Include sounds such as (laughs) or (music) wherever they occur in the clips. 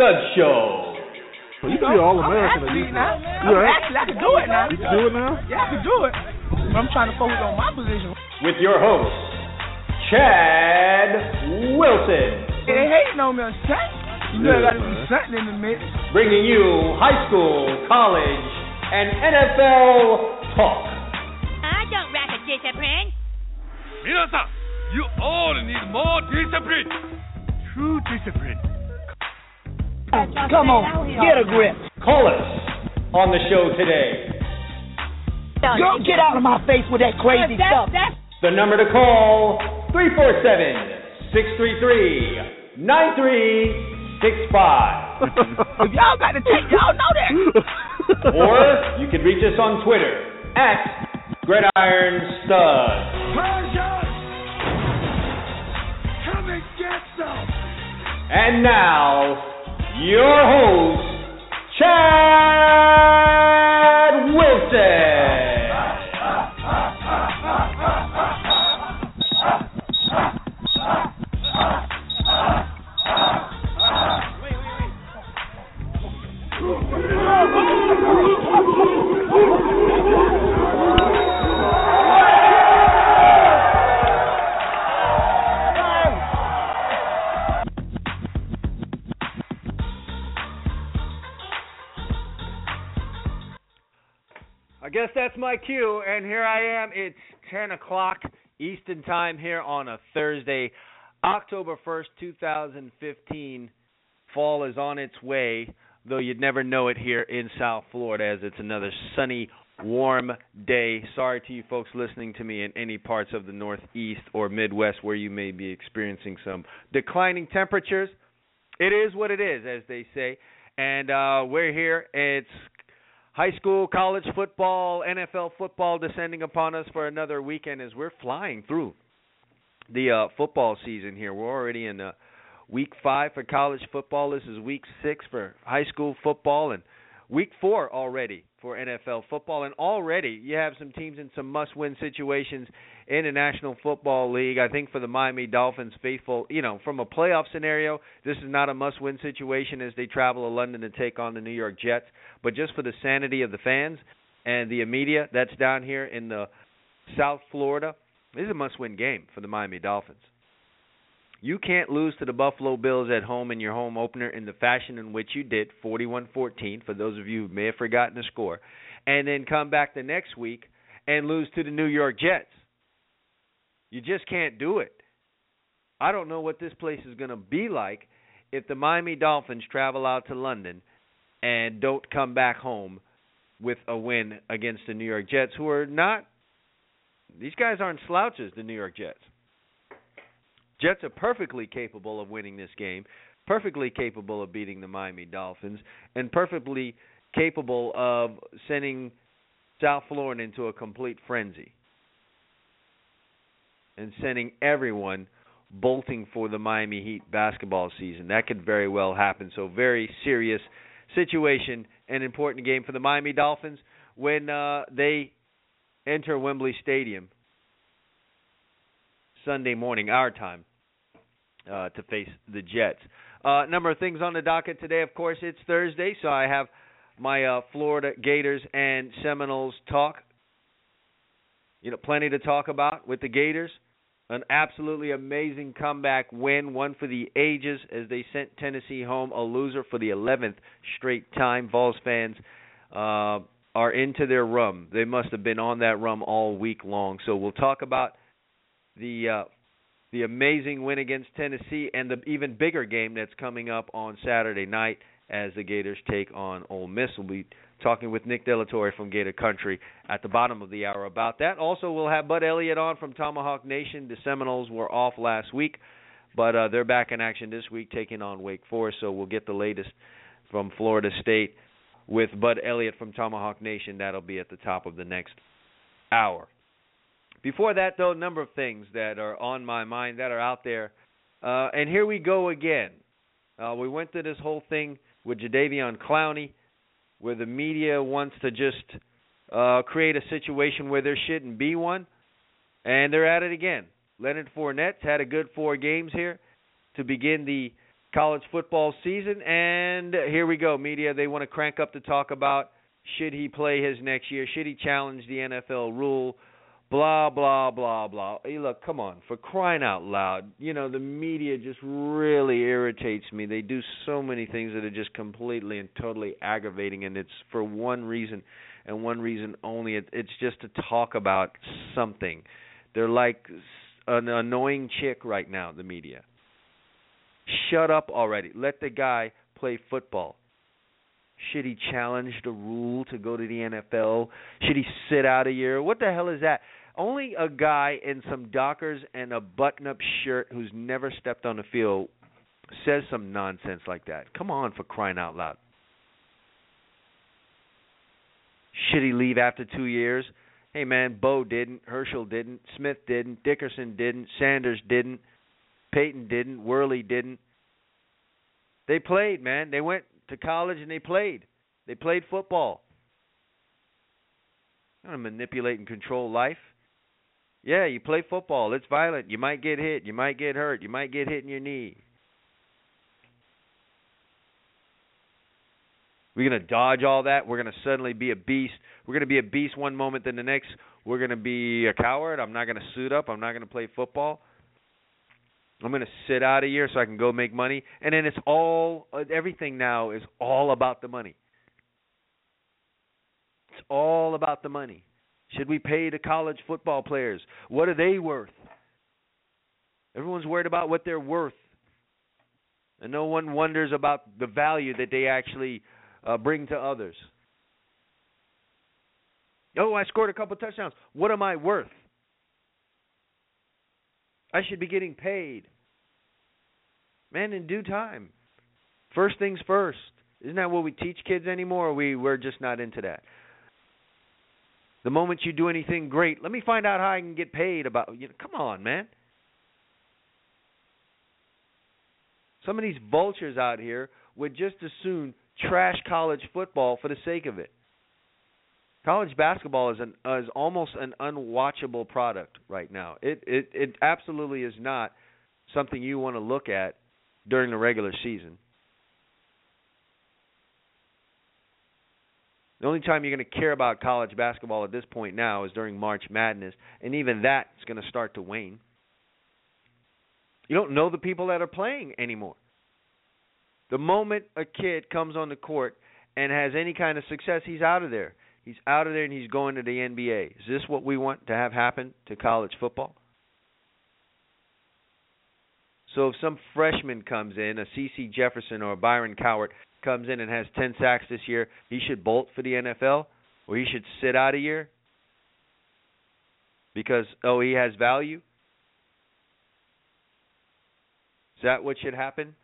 Stud Show. So you can be all American at least. now. You right? Actually, I can do it now. You can do it now? Yeah, I can do it. But I'm trying to focus on my position. With your host, Chad Wilson. They hating on me on chat. You know, Yeah, I gotta be man. something in the mix. Bringing you high school, college, and NFL talk. I don't lack a discipline. 皆さん you all need more discipline. True discipline. Come on, get a grip. Call us on the show today. Girl, get out of my face with that crazy stuff. The number to call 347 633 9365. Y'all got to take, y'all know that. (laughs) Or you can reach us on Twitter at Gridiron Stud. Come and get some. And now, your host, Chad Wilson. (laughs) guess that's my cue, and here I am. It's 10 o'clock Eastern Time here on a Thursday, October 1st, 2015. Fall is on its way, though you'd never know it here in South Florida as it's another sunny, warm day. Sorry to you folks listening to me in any parts of the Northeast or Midwest where you may be experiencing some declining temperatures. It is what it is, as they say. And uh, we're here. It's high school, college football, NFL football descending upon us for another weekend as we're flying through the uh, football season here. We're already in uh, week five for college football. This is week six for high school football, and week four already for NFL football. And already you have some teams in some must-win situations in the National Football League. I think for the Miami Dolphins faithful, you know, from a playoff scenario, this is not a must-win situation as they travel to London to take on the New York Jets. But just for the sanity of the fans and the media that's down here in the South Florida, this is a must-win game for the Miami Dolphins. You can't lose to the Buffalo Bills at home in your home opener in the fashion in which you did, 41-14, for those of you who may have forgotten the score, and then come back the next week and lose to the New York Jets. You just can't do it. I don't know what this place is going to be like if the Miami Dolphins travel out to London and don't come back home with a win against the New York Jets, who are not. These guys aren't slouches, the New York Jets. Jets are perfectly capable of winning this game, perfectly capable of beating the Miami Dolphins, and perfectly capable of sending South Florida into a complete frenzy and sending everyone bolting for the Miami Heat basketball season. That could very well happen. So very serious situation, an important game for the Miami Dolphins when uh, they enter Wembley Stadium Sunday morning, our time, uh, to face the Jets. Uh, number of things on the docket today. Of course, it's Thursday, so I have my uh, Florida Gators and Seminoles talk. You know, plenty to talk about with the Gators. An absolutely amazing comeback win, one for the ages as they sent Tennessee home a loser for the 11th straight time. Vols fans uh, are into their rum. They must have been on that rum all week long. So we'll talk about the uh, the amazing win against Tennessee and the even bigger game that's coming up on Saturday night as the Gators take on Ole Miss. We'll be talking with Nick DeLaTorre from Gator Country at the bottom of the hour about that. Also, we'll have Bud Elliott on from Tomahawk Nation. The Seminoles were off last week, but uh, they're back in action this week, taking on Wake Forest. So we'll get the latest from Florida State with Bud Elliott from Tomahawk Nation. That'll be at the top of the next hour. Before that, though, a number of things that are on my mind that are out there. Uh, and here we go again. Uh, we went through this whole thing with Jadeveon Clowney, where the media wants to just uh, create a situation where there shouldn't be one, and they're at it again. Leonard Fournette's had a good four games here to begin the college football season, and here we go. Media they want to crank up to talk about should he play his next year? Should he challenge the NFL rule? Blah blah blah blah. Hey, look, come on, for crying out loud. You know, the media just really irritates me. They do so many things that are just completely and totally aggravating and it's for one reason and one reason only. It, it's just to talk about something. They're like an annoying chick right now, the media. Shut up already. Let the guy play football. Should he challenge the rule to go to the NFL? Should he sit out a year? What the hell is that? Only a guy in some Dockers and a button-up shirt who's never stepped on the field says some nonsense like that. Come on, for crying out loud. Should he leave after two years? Hey man, Bo didn't, Herschel didn't, Smith didn't, Dickerson didn't, Sanders didn't, Peyton didn't, Worley didn't. They played, man. They went to college and they played. They played football. Don't manipulate and control life. Yeah, you play football. It's violent. You might get hit. You might get hurt. You might get hit in your knee. We're going to dodge all that. We're going to suddenly be a beast. We're going to be a beast one moment, then the next, we're going to be a coward. I'm not going to suit up. I'm not going to play football. I'm going to sit out a year so I can go make money. And then it's all, everything now is all about the money. It's all about the money. Should we pay the college football players? What are they worth? Everyone's worried about what they're worth. And no one wonders about the value that they actually uh, bring to others. Oh, I scored a couple touchdowns. What am I worth? I should be getting paid. Man, in due time. First things first. Isn't that what we teach kids anymore? Or we we're just not into that. The moment you do anything great, let me find out how I can get paid about you know, come on, man. Some of these vultures out here would just as soon trash college football for the sake of it. College basketball is an is almost an unwatchable product right now. It it it absolutely is not something you want to look at during the regular season. The only time you're going to care about college basketball at this point now is during March Madness, and even that's going to start to wane. You don't know the people that are playing anymore. The moment a kid comes on the court and has any kind of success, he's out of there. He's out of there and he's going to the NBA. Is this what we want to have happen to college football? So if some freshman comes in, a CeCe Jefferson or a Byron Cowart, comes in and has 10 sacks this year, he should bolt for the NFL or he should sit out a year because oh he has value? Is that what should happen?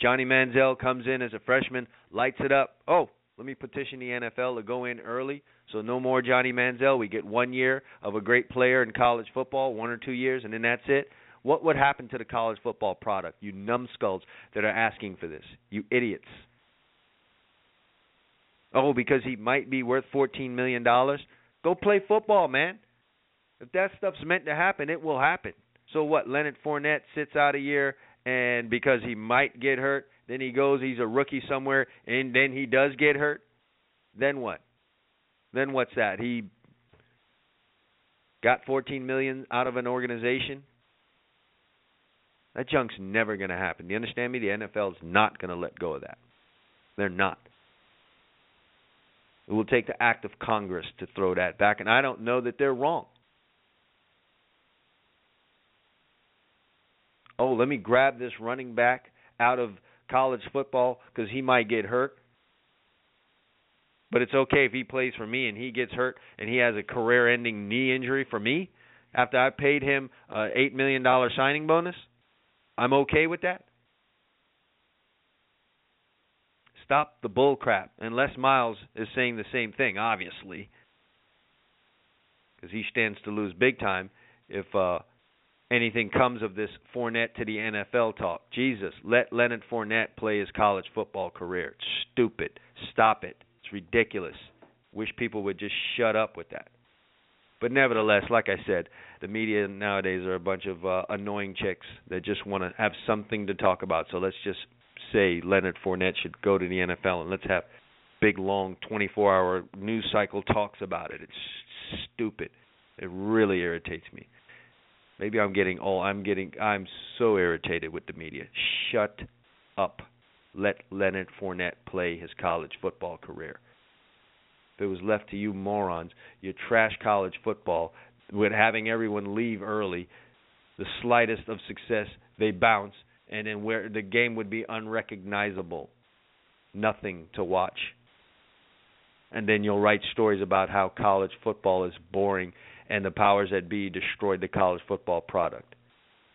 Johnny Manziel comes in as a freshman, lights it up. Oh, let me petition the NFL to go in early. So no more Johnny Manziel. We get one year of a great player in college football, one or two years, and then that's it. What would happen to the college football product? You numbskulls that are asking for this. You idiots. Oh, because he might be worth $14 million? Go play football, man. If that stuff's meant to happen, it will happen. So what? Leonard Fournette sits out a year, and because he might get hurt, then he goes, he's a rookie somewhere, and then he does get hurt. Then what? Then what's that? He got 14 million out of an organization. That junk's never going to happen. Do you understand me? The NFL is not going to let go of that. They're not. It will take the act of Congress to throw that back, and I don't know that they're wrong. Oh, let me grab this running back out of college football because he might get hurt. But it's okay if he plays for me and he gets hurt and he has a career ending knee injury for me after I paid him a $8 million signing bonus. I'm okay with that. Stop the bull crap. And Les Miles is saying the same thing, obviously, because he stands to lose big time if uh, anything comes of this Fournette to the NFL talk. Jesus, let Leonard Fournette play his college football career. It's stupid. Stop it. It's ridiculous. Wish people would just shut up with that. But nevertheless, like I said, the media nowadays are a bunch of uh, annoying chicks that just want to have something to talk about. So let's just say Leonard Fournette should go to the NFL and let's have big long 24-hour news cycle talks about it. It's stupid. It really irritates me. Maybe I'm getting all I'm getting I'm so irritated with the media. Shut up. Let Leonard Fournette play his college football career. If it was left to you morons, you trash college football with having everyone leave early, the slightest of success, they bounce, and then where the game would be unrecognizable. Nothing to watch. And then you'll write stories about how college football is boring and the powers that be destroyed the college football product.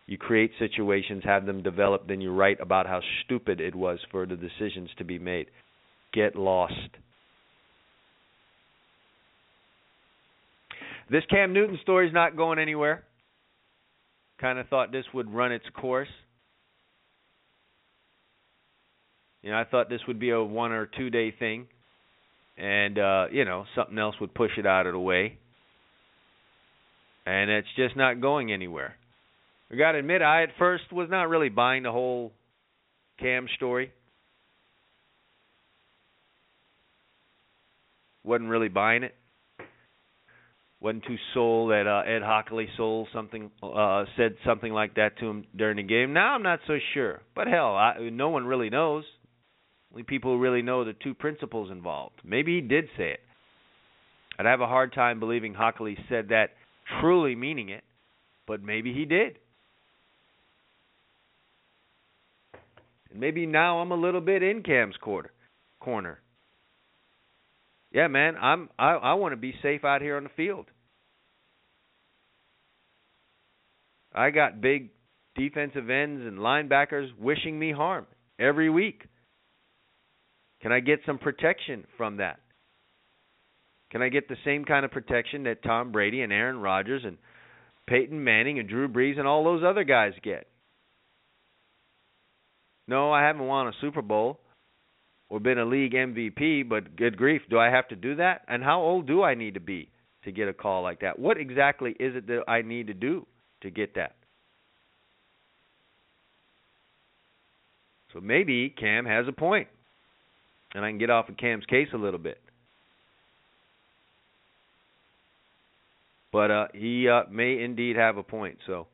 You create situations, have them develop, then you write about how stupid it was for the decisions to be made. Get lost. This Cam Newton story is not going anywhere. Kind of thought this would run its course. You know, I thought this would be a one or two day thing, and uh, you know, something else would push it out of the way and it's just not going anywhere. I got to admit, I at first was not really buying the whole Cam story. Wasn't really buying it. Wasn't too sold that uh, Ed Hochuli sold something, uh, said something like that to him during the game. Now I'm not so sure, but hell, I, no one really knows. Only people who really know the two principles involved. Maybe he did say it. I'd have a hard time believing Hochuli said that truly meaning it, but maybe he did. And maybe now I'm a little bit in Cam's quarter corner. Yeah, man, I'm I I want to be safe out here on the field. I got big defensive ends and linebackers wishing me harm every week. Can I get some protection from that? Can I get the same kind of protection that Tom Brady and Aaron Rodgers and Peyton Manning and Drew Brees and all those other guys get? No, I haven't won a Super Bowl or been a league MVP, but good grief, do I have to do that? And how old do I need to be to get a call like that? What exactly is it that I need to do to get that? So maybe Cam has a point, and I can get off of Cam's case a little bit. But uh, he uh, may indeed have a point. So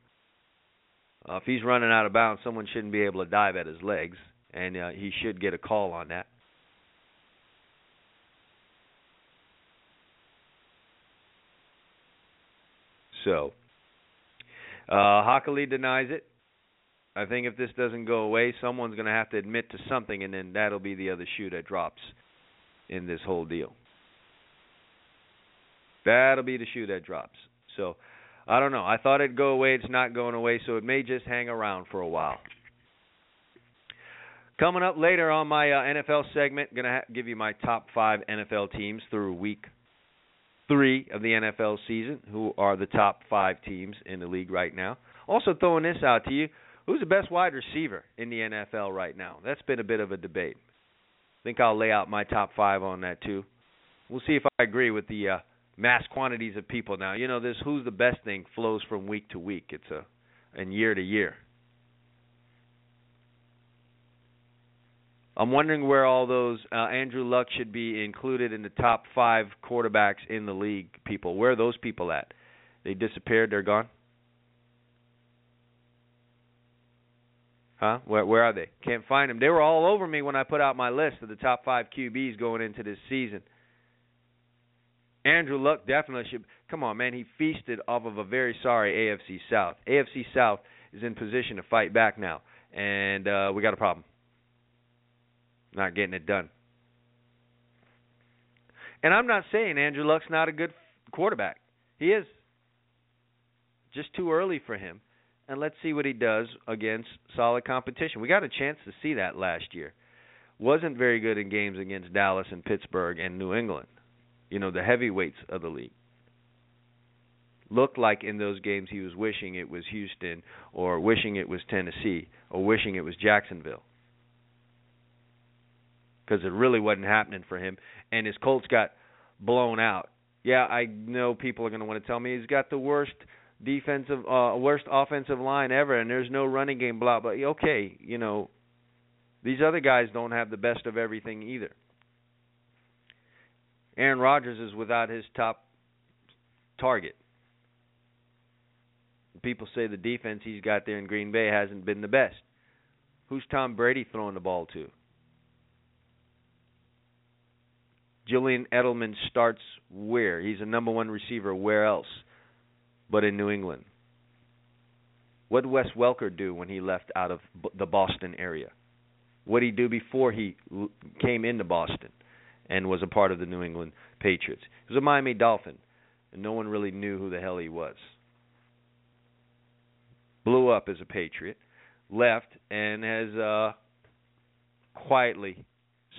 uh, if he's running out of bounds, someone shouldn't be able to dive at his legs, and uh, he should get a call on that. So uh, Hochuli denies it. I think if this doesn't go away, someone's going to have to admit to something, and then that'll be the other shoe that drops in this whole deal. That'll be the shoe that drops. So I don't know. I thought it'd go away. It's not going away, so it may just hang around for a while. Coming up later on my uh, NFL segment, going to ha- give you my top five NFL teams through week three of the NFL season, who are the top five teams in the league right now. Also throwing this out to you, who's the best wide receiver in the NFL right now? That's been a bit of a debate. I think I'll lay out my top five on that too. We'll see if I agree with the uh, mass quantities of people now. You know, this who's the best thing flows from week to week. It's a and year to year. I'm wondering where all those uh, Andrew Luck should be included in the top five quarterbacks in the league. People, where are those people at? They disappeared. They're gone. Huh? Where where are they? Can't find them. They were all over me when I put out my list of the top five QBs going into this season. Andrew Luck definitely should. Come on, man. He feasted off of a very sorry AFC South. AFC South is in position to fight back now, and uh, we got a problem. Not getting it done. And I'm not saying Andrew Luck's not a good quarterback. He is. Just too early for him and let's see what he does against solid competition. We got a chance to see that last year. Wasn't very good in games against Dallas and Pittsburgh and New England. You know, the heavyweights of the league. Looked like in those games he was wishing it was Houston or wishing it was Tennessee or wishing it was Jacksonville. Because it really wasn't happening for him. And his Colts got blown out. Yeah, I know people are going to want to tell me he's got the worst – defensive uh worst offensive line ever and there's no running game blah but okay you know these other guys don't have the best of everything either Aaron Rodgers is without his top target people say the defense he's got there in Green Bay hasn't been the best who's Tom Brady throwing the ball to Julian Edelman starts where he's a number 1 receiver where else but in New England. What did Wes Welker do when he left out of the Boston area? What did he do before he came into Boston and was a part of the New England Patriots? He was a Miami Dolphin, and no one really knew who the hell he was. Blew up as a Patriot, left, and has uh, quietly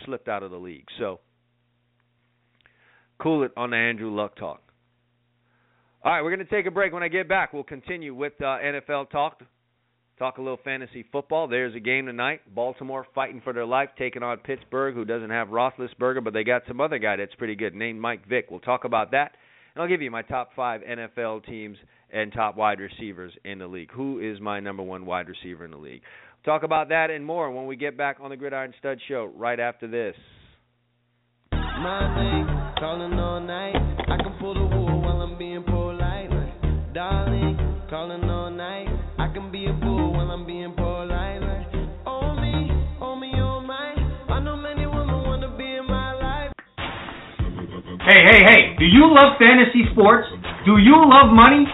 slipped out of the league. So, cool it on the Andrew Luck talk. All right, we're going to take a break. When I get back, we'll continue with uh, NFL talk. Talk a little fantasy football. There's a game tonight. Baltimore fighting for their life, taking on Pittsburgh, who doesn't have Roethlisberger, but they got some other guy that's pretty good, named Mike Vick. We'll talk about that, and I'll give you my top five NFL teams and top wide receivers in the league. Who is my number one wide receiver in the league? talk about that and more when we get back on the Gridiron Stud Show right after this. My name, calling all night. I can pull the wool while I'm being polite darling, calling all night. I can be a fool when I'm being polite. Like, oh me, oh me, oh my. I know many women wanna be in my life. Hey, hey, hey! Do you love fantasy sports? Do you love money?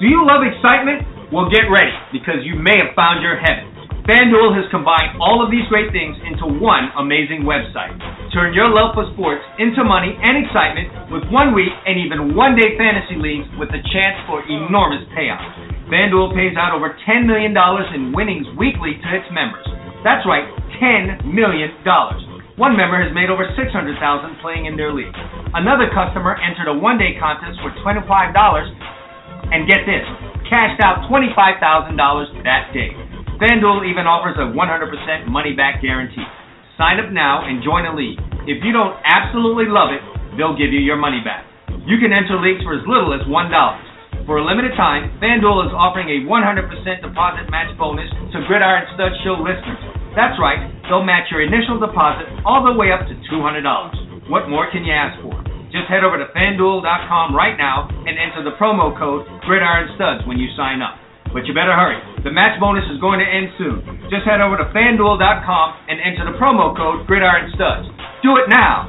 Do you love excitement? Well, get ready because you may have found your heaven. FanDuel has combined all of these great things into one amazing website. Turn your love for sports into money and excitement with one week and even one day fantasy leagues with a chance for enormous payouts. FanDuel pays out over $10 million in winnings weekly to its members. That's right, $10 million. One member has made over 600,000 playing in their league. Another customer entered a one-day contest for $25 and get this, cashed out $25,000 that day. FanDuel even offers a 100% money back guarantee. Sign up now and join a league. If you don't absolutely love it, they'll give you your money back. You can enter leagues for as little as $1. For a limited time, FanDuel is offering a 100% deposit match bonus to Gridiron Stud Show listeners. That's right, they'll match your initial deposit all the way up to $200. What more can you ask for? Just head over to fanduel.com right now and enter the promo code Gridiron Studs when you sign up. But you better hurry. The match bonus is going to end soon. Just head over to fanduel.com and enter the promo code Gridiron Studs. Do it now.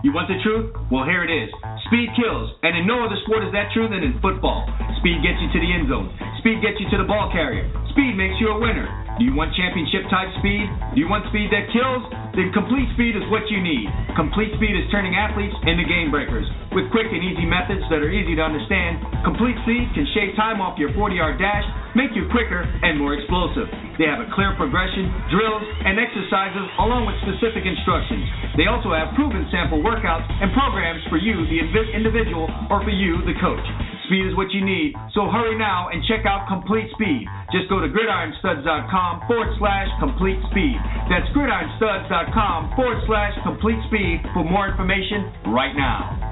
You want the truth? Well, here it is. Speed kills, and in no other sport is that true than in football. Speed gets you to the end zone. Speed gets you to the ball carrier. Speed makes you a winner. Do you want championship type speed? Do you want speed that kills? Then complete speed is what you need. Complete speed is turning athletes into game breakers. With quick and easy methods that are easy to understand, complete speed can shave time off your 40 yard dash, make you quicker and more explosive. They have a clear progression, drills, and exercises along with specific instructions. They also have proven sample workouts and programs for you, the individual, or for you, the coach. Speed is what you need, so hurry now and check out Complete Speed. Just go to gridironstuds.com forward slash complete speed. That's gridironstuds.com forward slash complete speed for more information right now.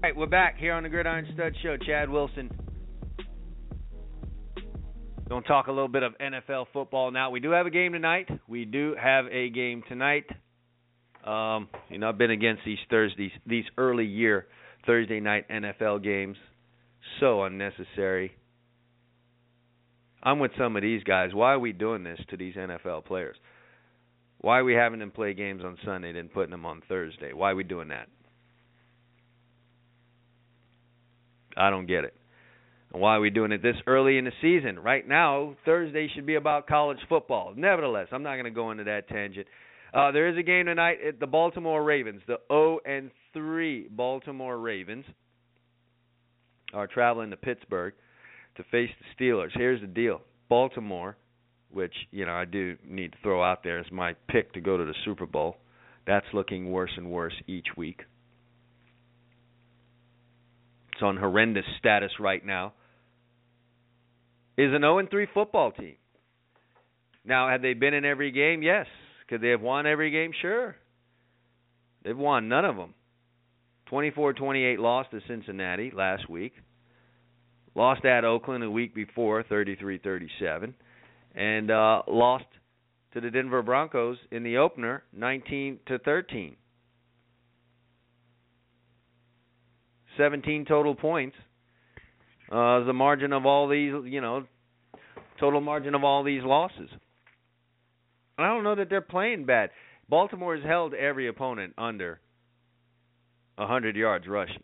All right, we're back here on the Gridiron Stud Show. Chad Wilson. Going to talk a little bit of NFL football now. We do have a game tonight. We do have a game tonight. Um, you know, I've been against these Thursdays, these early year Thursday night NFL games. So unnecessary. I'm with some of these guys. Why are we doing this to these NFL players? Why are we having them play games on Sunday and putting them on Thursday? Why are we doing that? I don't get it. Why are we doing it this early in the season? Right now, Thursday should be about college football. Nevertheless, I'm not going to go into that tangent. Uh, there is a game tonight at the Baltimore Ravens. The 0 and 3 Baltimore Ravens are traveling to Pittsburgh to face the Steelers. Here's the deal: Baltimore, which you know I do need to throw out there as my pick to go to the Super Bowl, that's looking worse and worse each week. It's on horrendous status right now. Is an 0 3 football team. Now, have they been in every game? Yes. Could they have won every game? Sure. They've won none of them. 24-28 loss to Cincinnati last week. Lost at Oakland a week before, 33-37, and uh, lost to the Denver Broncos in the opener, 19 to 13. 17 total points. Uh, the margin of all these, you know, total margin of all these losses. I don't know that they're playing bad. Baltimore has held every opponent under 100 yards rushing.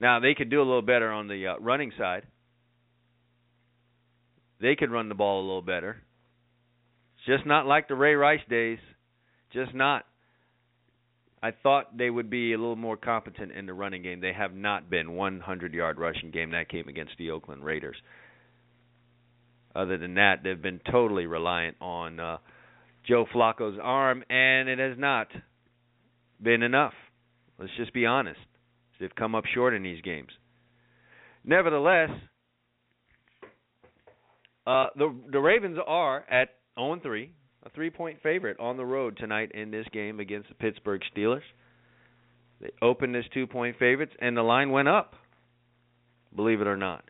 Now they could do a little better on the uh, running side. They could run the ball a little better. It's just not like the Ray Rice days. Just not. I thought they would be a little more competent in the running game. They have not been 100 yard rushing game that came against the Oakland Raiders. Other than that, they've been totally reliant on uh, Joe Flacco's arm, and it has not been enough. Let's just be honest. They've come up short in these games. Nevertheless, uh, the the Ravens are at 0 3, a three point favorite on the road tonight in this game against the Pittsburgh Steelers. They opened as two point favorites, and the line went up. Believe it or not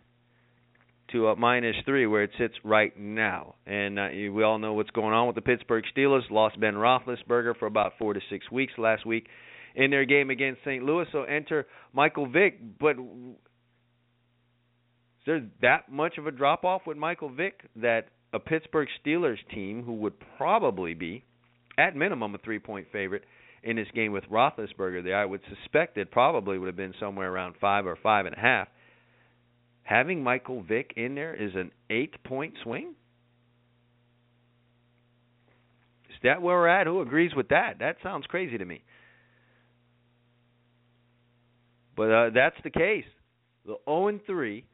to a minus three, where it sits right now. And uh, we all know what's going on with the Pittsburgh Steelers. Lost Ben Roethlisberger for about four to six weeks last week in their game against St. Louis. So enter Michael Vick. But is there that much of a drop off with Michael Vick that a Pittsburgh Steelers team, who would probably be at minimum a three point favorite in this game with Roethlisberger, there I would suspect it probably would have been somewhere around five or five and a half having Michael Vick in there is an eight point swing? Is that where we're at? Who agrees with that? That sounds crazy to me. But uh, that's the case. The 0 3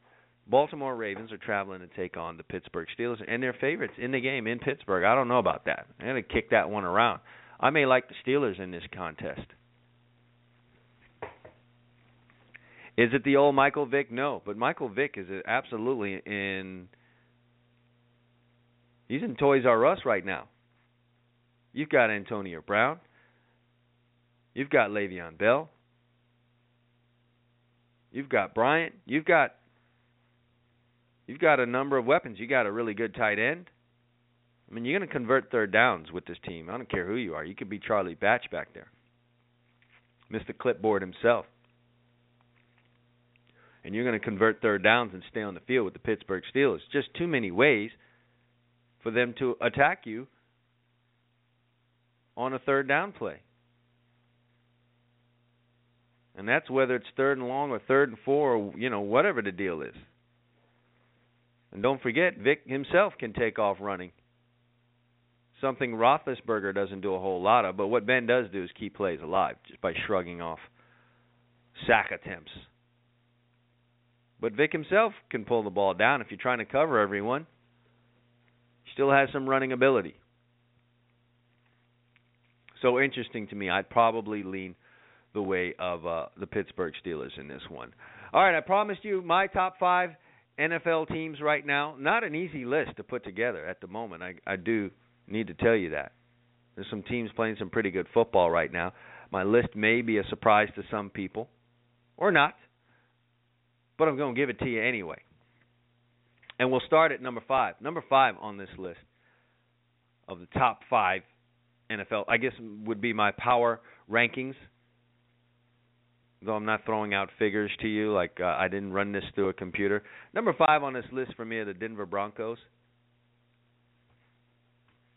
Baltimore Ravens are traveling to take on the Pittsburgh Steelers, and they're favorites in the game in Pittsburgh. I don't know about that. I'm to kick that one around. I may like the Steelers in this contest. Is it the old Michael Vick? No, but Michael Vick is absolutely in. He's in Toys R Us right now. You've got Antonio Brown. You've got Le'Veon Bell. You've got Bryant. You've got you've got a number of weapons. You got a really good tight end. I mean, you're going to convert third downs with this team. I don't care who you are. You could be Charlie Batch back there. Mr. Clipboard himself and you're going to convert third downs and stay on the field with the Pittsburgh Steelers. Just too many ways for them to attack you on a third down play. And that's whether it's third and long or third and four or you know whatever the deal is. And don't forget, Vick himself can take off running. Something Roethlisberger doesn't do a whole lot of, but what Ben does do is keep plays alive just by shrugging off sack attempts. But Vick himself can pull the ball down if you're trying to cover everyone. He still has some running ability. So interesting to me. I'd probably lean the way of uh, the Pittsburgh Steelers in this one. All right, I promised you my top five NFL teams right now. Not an easy list to put together at the moment. I, I do need to tell you that. There's some teams playing some pretty good football right now. My list may be a surprise to some people, or not, but I'm going to give it to you anyway. And we'll start at number five. Number five on this list of the top five NFL, I guess, would be my power rankings. Though I'm not throwing out figures to you, like uh, I didn't run this through a computer. Number five on this list for me are the Denver Broncos.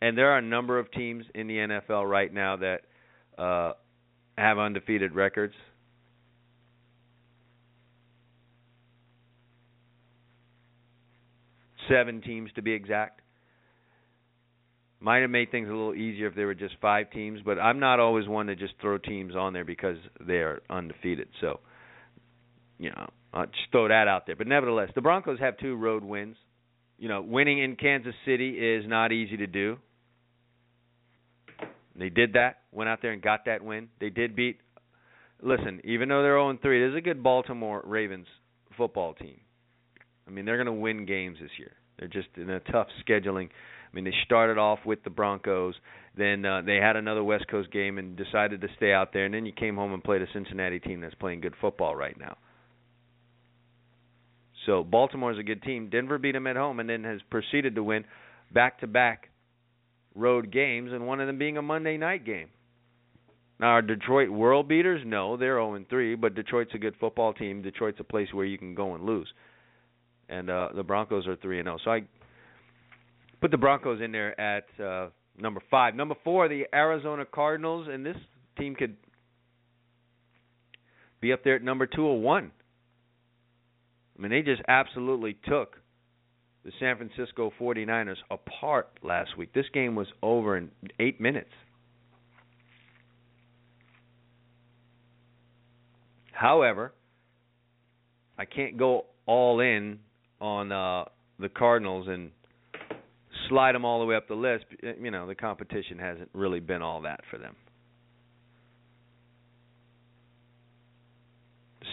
And there are a number of teams in the NFL right now that uh, have undefeated records. Seven teams to be exact. Might have made things a little easier if there were just five teams, but I'm not always one to just throw teams on there because they are undefeated. So, you know, I'll just throw that out there. But nevertheless, the Broncos have two road wins. You know, winning in Kansas City is not easy to do. They did that, went out there and got that win. They did beat. Listen, even though they're 0 3, there's a good Baltimore Ravens football team. I mean, they're going to win games this year. They're just in a tough scheduling I mean, they started off with the Broncos, then uh, they had another West Coast game and decided to stay out there, and then you came home and played a Cincinnati team that's playing good football right now. So Baltimore's a good team. Denver beat them at home, and then has proceeded to win back-to-back road games, and one of them being a Monday night game. Now, are Detroit world beaters? No, they're 0 3, but Detroit's a good football team. Detroit's a place where you can go and lose, and uh, the Broncos are 3 and 0. So I put the Broncos in there at uh, number five. Number four, the Arizona Cardinals, and this team could be up there at number two or one. I mean, they just absolutely took the San Francisco 49ers apart last week. This game was over in eight minutes. However, I can't go all in on uh, the Cardinals and slide them all the way up the list, you know, the competition hasn't really been all that for them.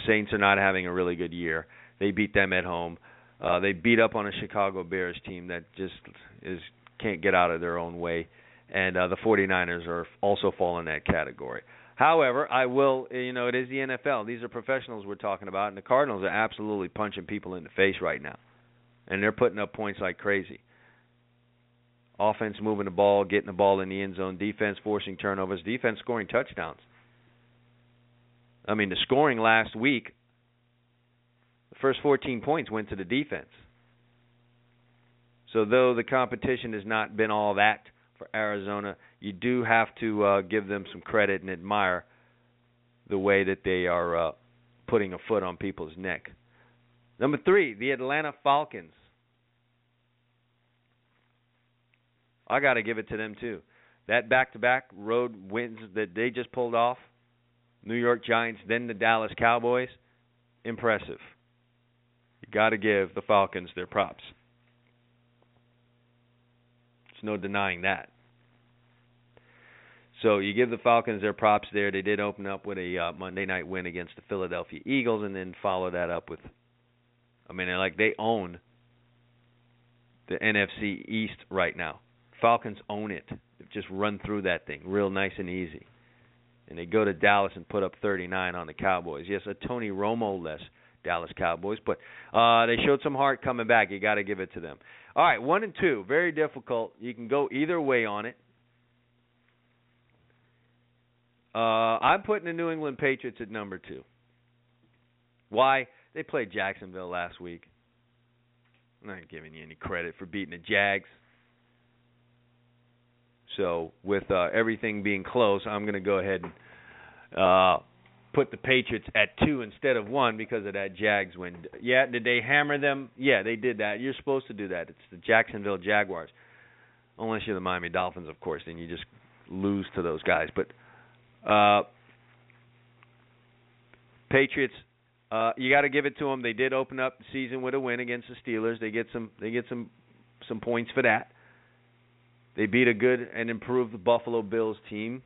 Saints are not having a really good year. They beat them at home. Uh, they beat up on a Chicago Bears team that just is can't get out of their own way, and uh, the 49ers are also fall in that category. However, I will, you know, it is the NFL. These are professionals we're talking about, and the Cardinals are absolutely punching people in the face right now, and they're putting up points like crazy. Offense moving the ball, getting the ball in the end zone. Defense forcing turnovers. Defense scoring touchdowns. I mean, the scoring last week, the first 14 points went to the defense. So, though the competition has not been all that for Arizona, you do have to uh, give them some credit and admire the way that they are uh, putting a foot on people's neck. Number three, the Atlanta Falcons. I got to give it to them too. That back-to-back road wins that they just pulled off, New York Giants, then the Dallas Cowboys, impressive. You got to give the Falcons their props. There's no denying that. So you give the Falcons their props there. They did open up with a uh, Monday night win against the Philadelphia Eagles, and then follow that up with, I mean, like they own the NFC East right now. Falcons own it. They've just run through that thing real nice and easy. And they go to Dallas and put up 39 on the Cowboys. Yes, a Tony Romo less Dallas Cowboys, but uh, they showed some heart coming back. You got to give it to them. All right, one and two, very difficult. You can go either way on it. Uh, I'm putting the New England Patriots at number two. Why? They played Jacksonville last week. I'm not giving you any credit for beating the Jags. So with uh, everything being close, I'm going to go ahead and uh, put the Patriots at two instead of one because of that Jags win. Yeah, did they hammer them? Yeah, they did that. You're supposed to do that. It's the Jacksonville Jaguars, unless you're the Miami Dolphins, of course. Then you just lose to those guys. But uh, Patriots, uh, you got to give it to them. They did open up the season with a win against the Steelers. They get some. They get some some points for that. They beat a good and improved Buffalo Bills team.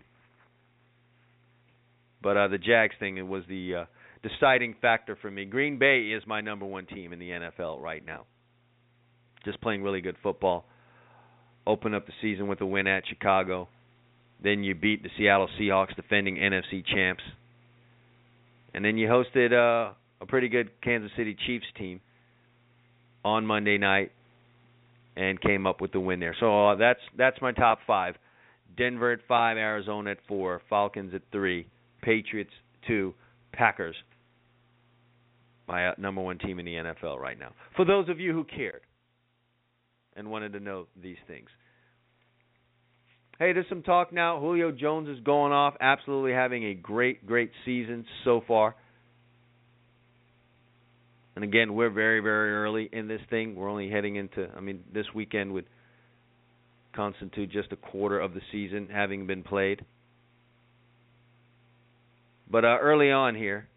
But uh, the Jags thing was the uh, deciding factor for me. Green Bay is my number one team in the NFL right now. Just playing really good football. Open up the season with a win at Chicago. Then you beat the Seattle Seahawks, defending NFC champs. And then you hosted uh, a pretty good Kansas City Chiefs team on Monday night and came up with the win there. So uh, that's that's my top five: Denver at five, Arizona at four, Falcons at three, Patriots two, Packers. My uh, number one team in the NFL right now. For those of you who cared and wanted to know these things. Hey, there's some talk now. Julio Jones is going off, absolutely having a great, great season so far. And again, we're very, very early in this thing. We're only heading into, I mean, this weekend would constitute just a quarter of the season having been played. But uh, early on here,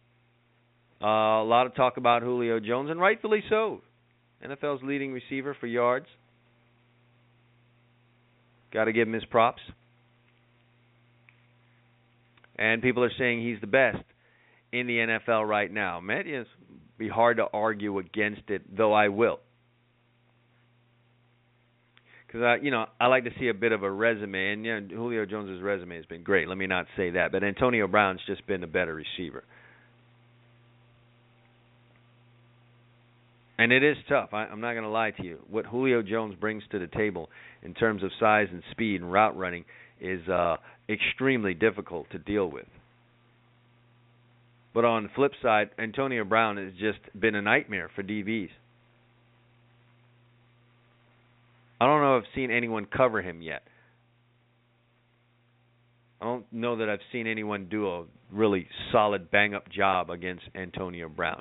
uh, a lot of talk about Julio Jones, and rightfully so. NFL's leading receiver for yards. Got to give him his props. And people are saying he's the best in the NFL right now. Man, it's be hard to argue against it, though I will. Because I, you know, I like to see a bit of a resume, and you know, Julio Jones's resume has been great. Let me not say that, but Antonio Brown's just been a better receiver. And it is tough. I, I'm not going to lie to you. What Julio Jones brings to the table in terms of size and speed and route running is uh, extremely difficult to deal with. But on the flip side, Antonio Brown has just been a nightmare for DBs. I don't know if I've seen anyone cover him yet. I don't know that I've seen anyone do a really solid bang up job against Antonio Brown.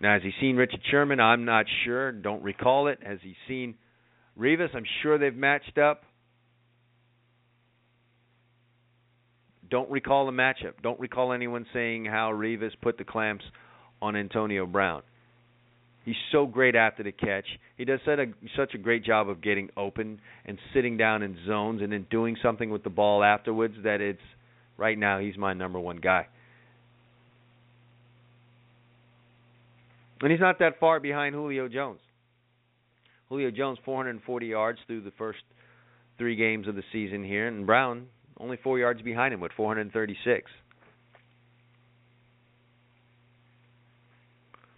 Now, has he seen Richard Sherman? I'm not sure. Don't recall it. Has he seen Revis? I'm sure they've matched up. Don't recall the matchup. Don't recall anyone saying how Revis put the clamps on Antonio Brown. He's so great after the catch. He does such a, such a great job of getting open and sitting down in zones and then doing something with the ball afterwards that it's right now he's my number one guy. And he's not that far behind Julio Jones. Julio Jones 440 yards through the first 3 games of the season here and Brown only 4 yards behind him with 436.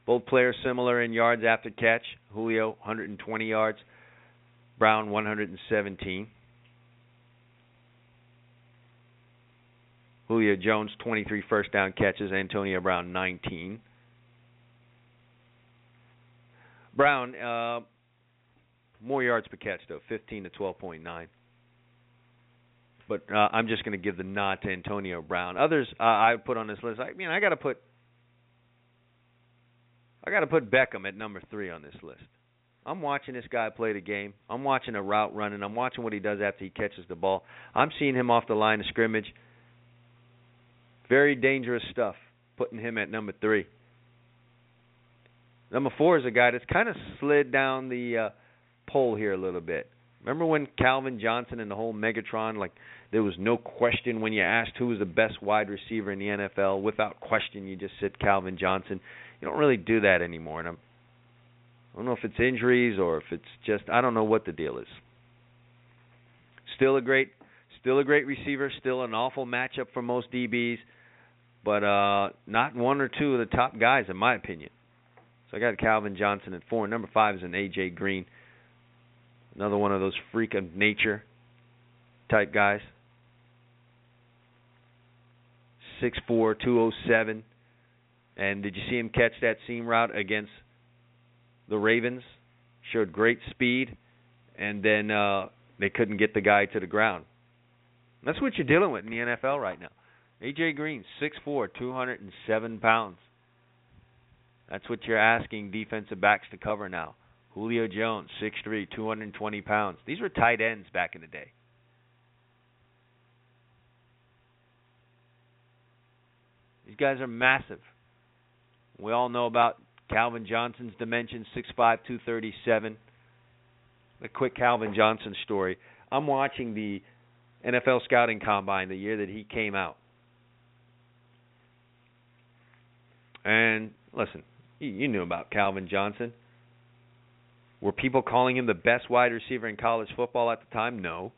Both players similar in yards after catch. Julio 120 yards, Brown 117. Julio Jones 23 first down catches, Antonio Brown 19. Brown, uh, more yards per catch though, 15 to 12.9. But uh, I'm just going to give the nod to Antonio Brown. Others uh, I put on this list. I mean, I got to put, I got to put Beckham at number three on this list. I'm watching this guy play the game. I'm watching a route running. I'm watching what he does after he catches the ball. I'm seeing him off the line of scrimmage. Very dangerous stuff. Putting him at number three. Number four is a guy that's kind of slid down the uh, pole here a little bit. Remember when Calvin Johnson and the whole Megatron, like there was no question when you asked who was the best wide receiver in the NFL, without question you just said Calvin Johnson. You don't really do that anymore, and I'm, I don't know if it's injuries or if it's just I don't know what the deal is. Still a great, still a great receiver, still an awful matchup for most DBs, but uh, not one or two of the top guys in my opinion. So I got Calvin Johnson at four. Number five is an AJ Green, another one of those freak of nature type guys. Six four, two oh seven. And did you see him catch that seam route against the Ravens? Showed great speed, and then uh, they couldn't get the guy to the ground. That's what you're dealing with in the NFL right now. AJ Green, six four, two hundred and seven pounds. That's what you're asking defensive backs to cover now. Julio Jones, 6'3", 220 pounds. These were tight ends back in the day. These guys are massive. We all know about Calvin Johnson's dimensions, 6'5", 237. A quick Calvin Johnson story. I'm watching the NFL scouting combine the year that he came out. And listen, you knew about Calvin Johnson. Were people calling him the best wide receiver in college football at the time? No.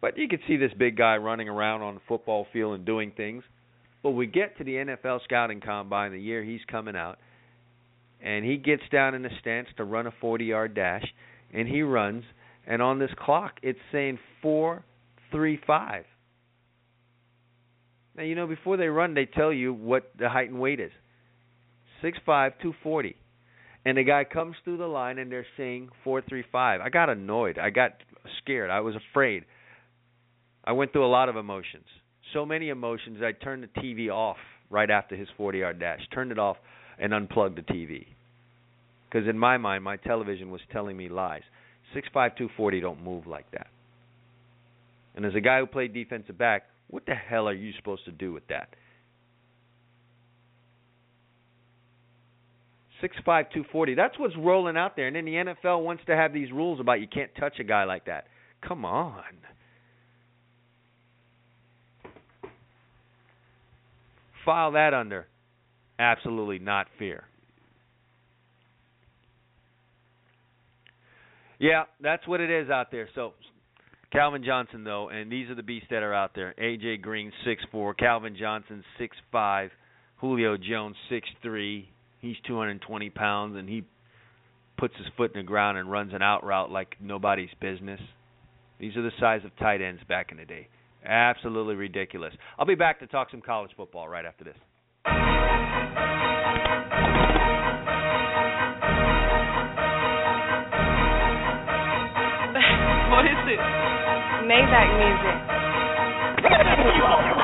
But you can see this big guy running around on the football field and doing things. But we get to the NFL scouting combine the year he's coming out, and he gets down in a stance to run a 40-yard dash, and he runs, and on this clock it's saying four three five. Now you know before they run, they tell you what the height and weight is. Six five, two forty, and the guy comes through the line, and they're saying four three five. I got annoyed. I got scared. I was afraid. I went through a lot of emotions. So many emotions. I turned the TV off right after his 40-yard dash. Turned it off and unplugged the TV. Because in my mind, my television was telling me lies. Six five, two forty don't move like that. And as a guy who played defensive back, what the hell are you supposed to do with that? Six five two forty. That's what's rolling out there. And then the NFL wants to have these rules about you can't touch a guy like that. Come on. File that under absolutely not fear. Yeah, that's what it is out there. So Calvin Johnson though, and these are the beasts that are out there. AJ Green six four, Calvin Johnson six five, Julio Jones six three. He's two hundred and twenty pounds and he puts his foot in the ground and runs an out route like nobody's business. These are the size of tight ends back in the day. Absolutely ridiculous. I'll be back to talk some college football right after this. (laughs) what is it? Maybach music. (laughs)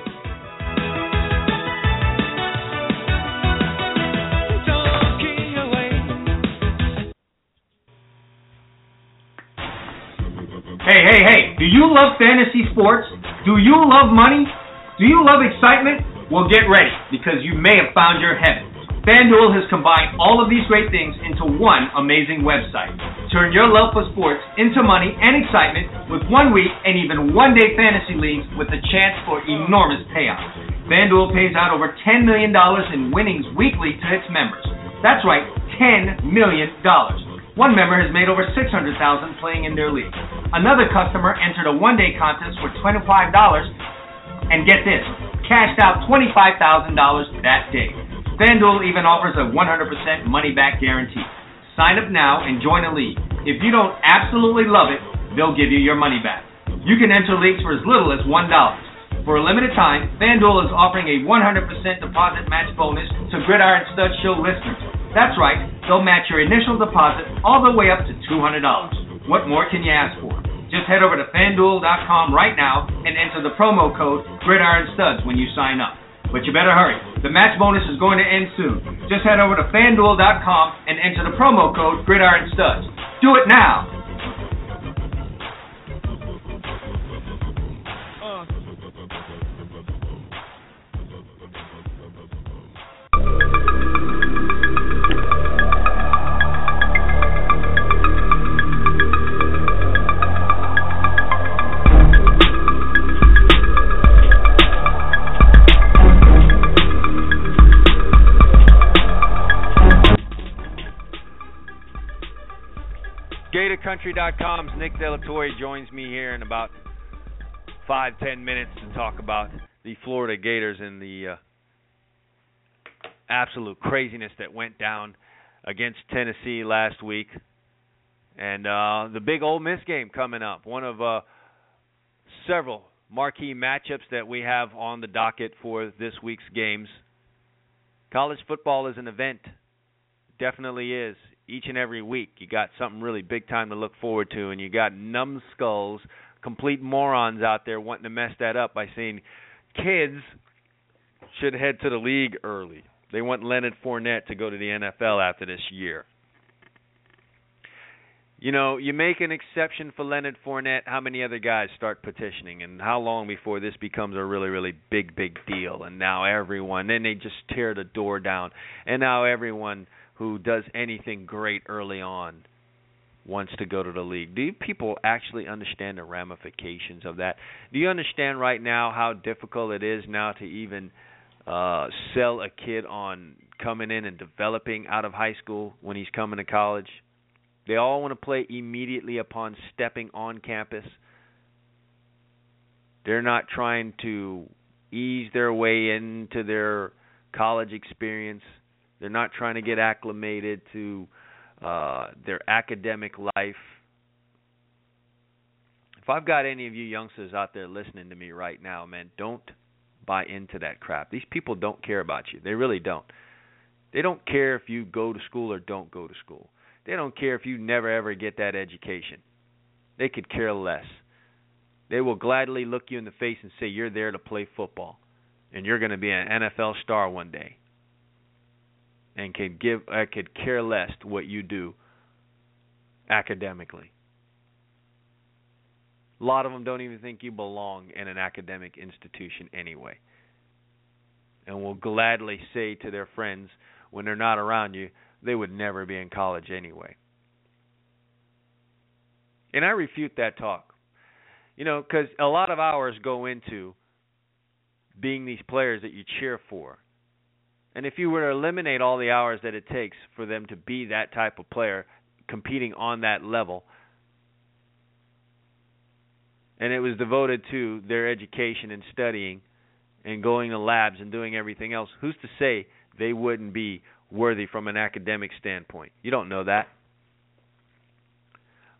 Hey, hey, hey, do you love fantasy sports? Do you love money? Do you love excitement? Well, get ready because you may have found your heaven. FanDuel has combined all of these great things into one amazing website. Turn your love for sports into money and excitement with one week and even one day fantasy leagues with a chance for enormous payouts. FanDuel pays out over $10 million in winnings weekly to its members. That's right, $10 million. One member has made over 600,000 playing in their league. Another customer entered a one-day contest for $25 and get this, cashed out $25,000 that day. FanDuel even offers a 100% money-back guarantee. Sign up now and join a league. If you don't absolutely love it, they'll give you your money back. You can enter leagues for as little as $1. For a limited time, FanDuel is offering a 100% deposit match bonus to Gridiron Stud Show listeners. That's right, they'll match your initial deposit all the way up to $200. What more can you ask for? Just head over to fanduel.com right now and enter the promo code Gridiron Studs when you sign up. But you better hurry. The match bonus is going to end soon. Just head over to fanduel.com and enter the promo code Gridiron Studs. Do it now. Uh. GatorCountry.com's Nick DeLaTorre joins me here in about five ten minutes to talk about the Florida Gators and the uh, absolute craziness that went down against Tennessee last week, and uh, the big Ole Miss game coming up. One of uh, several marquee matchups that we have on the docket for this week's games. College football is an event, definitely is each and every week. You got something really big time to look forward to, and you got numbskulls, complete morons out there wanting to mess that up by saying kids should head to the league early. They want Leonard Fournette to go to the NFL after this year. You know, you make an exception for Leonard Fournette. How many other guys start petitioning, and how long before this becomes a really, really big, big deal? And now everyone, then they just tear the door down, and now everyone who does anything great early on wants to go to the league. Do people actually understand the ramifications of that? Do you understand right now how difficult it is now to even uh sell a kid on coming in and developing out of high school when he's coming to college? They all want to play immediately upon stepping on campus. They're not trying to ease their way into their college experience. They're not trying to get acclimated to uh, their academic life. If I've got any of you youngsters out there listening to me right now, man, don't buy into that crap. These people don't care about you. They really don't. They don't care if you go to school or don't go to school. They don't care if you never ever get that education. They could care less. They will gladly look you in the face and say you're there to play football and you're going to be an NFL star one day. And could give I could care less what you do academically. A lot of them don't even think you belong in an academic institution anyway. And will gladly say to their friends when they're not around you, they would never be in college anyway. And I refute that talk. You know, because a lot of hours go into being these players that you cheer for. And if you were to eliminate all the hours that it takes for them to be that type of player, competing on that level, and it was devoted to their education and studying and going to labs and doing everything else, who's to say they wouldn't be worthy from an academic standpoint. You don't know that.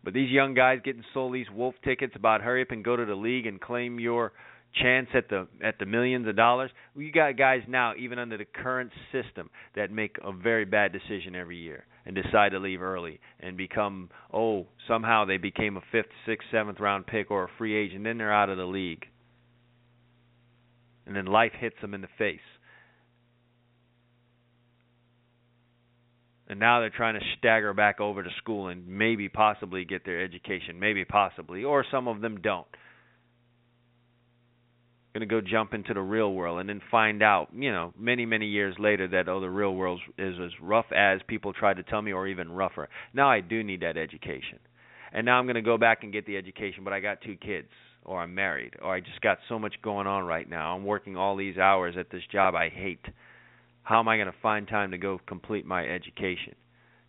But these young guys getting sold these wolf tickets about hurry up and go to the league and claim your chance at the at the millions of dollars. You got guys now, even under the current system, that make a very bad decision every year and decide to leave early and become oh somehow they became a fifth, sixth, seventh round pick or a free agent, then they're out of the league, and then life hits them in the face. and now they're trying to stagger back over to school and maybe possibly get their education, maybe possibly, or some of them don't. Going to go jump into the real world and then find out, you know, many many years later that oh the real world is as rough as people tried to tell me or even rougher. Now I do need that education. And now I'm going to go back and get the education, but I got two kids or I'm married or I just got so much going on right now. I'm working all these hours at this job I hate how am I going to find time to go complete my education?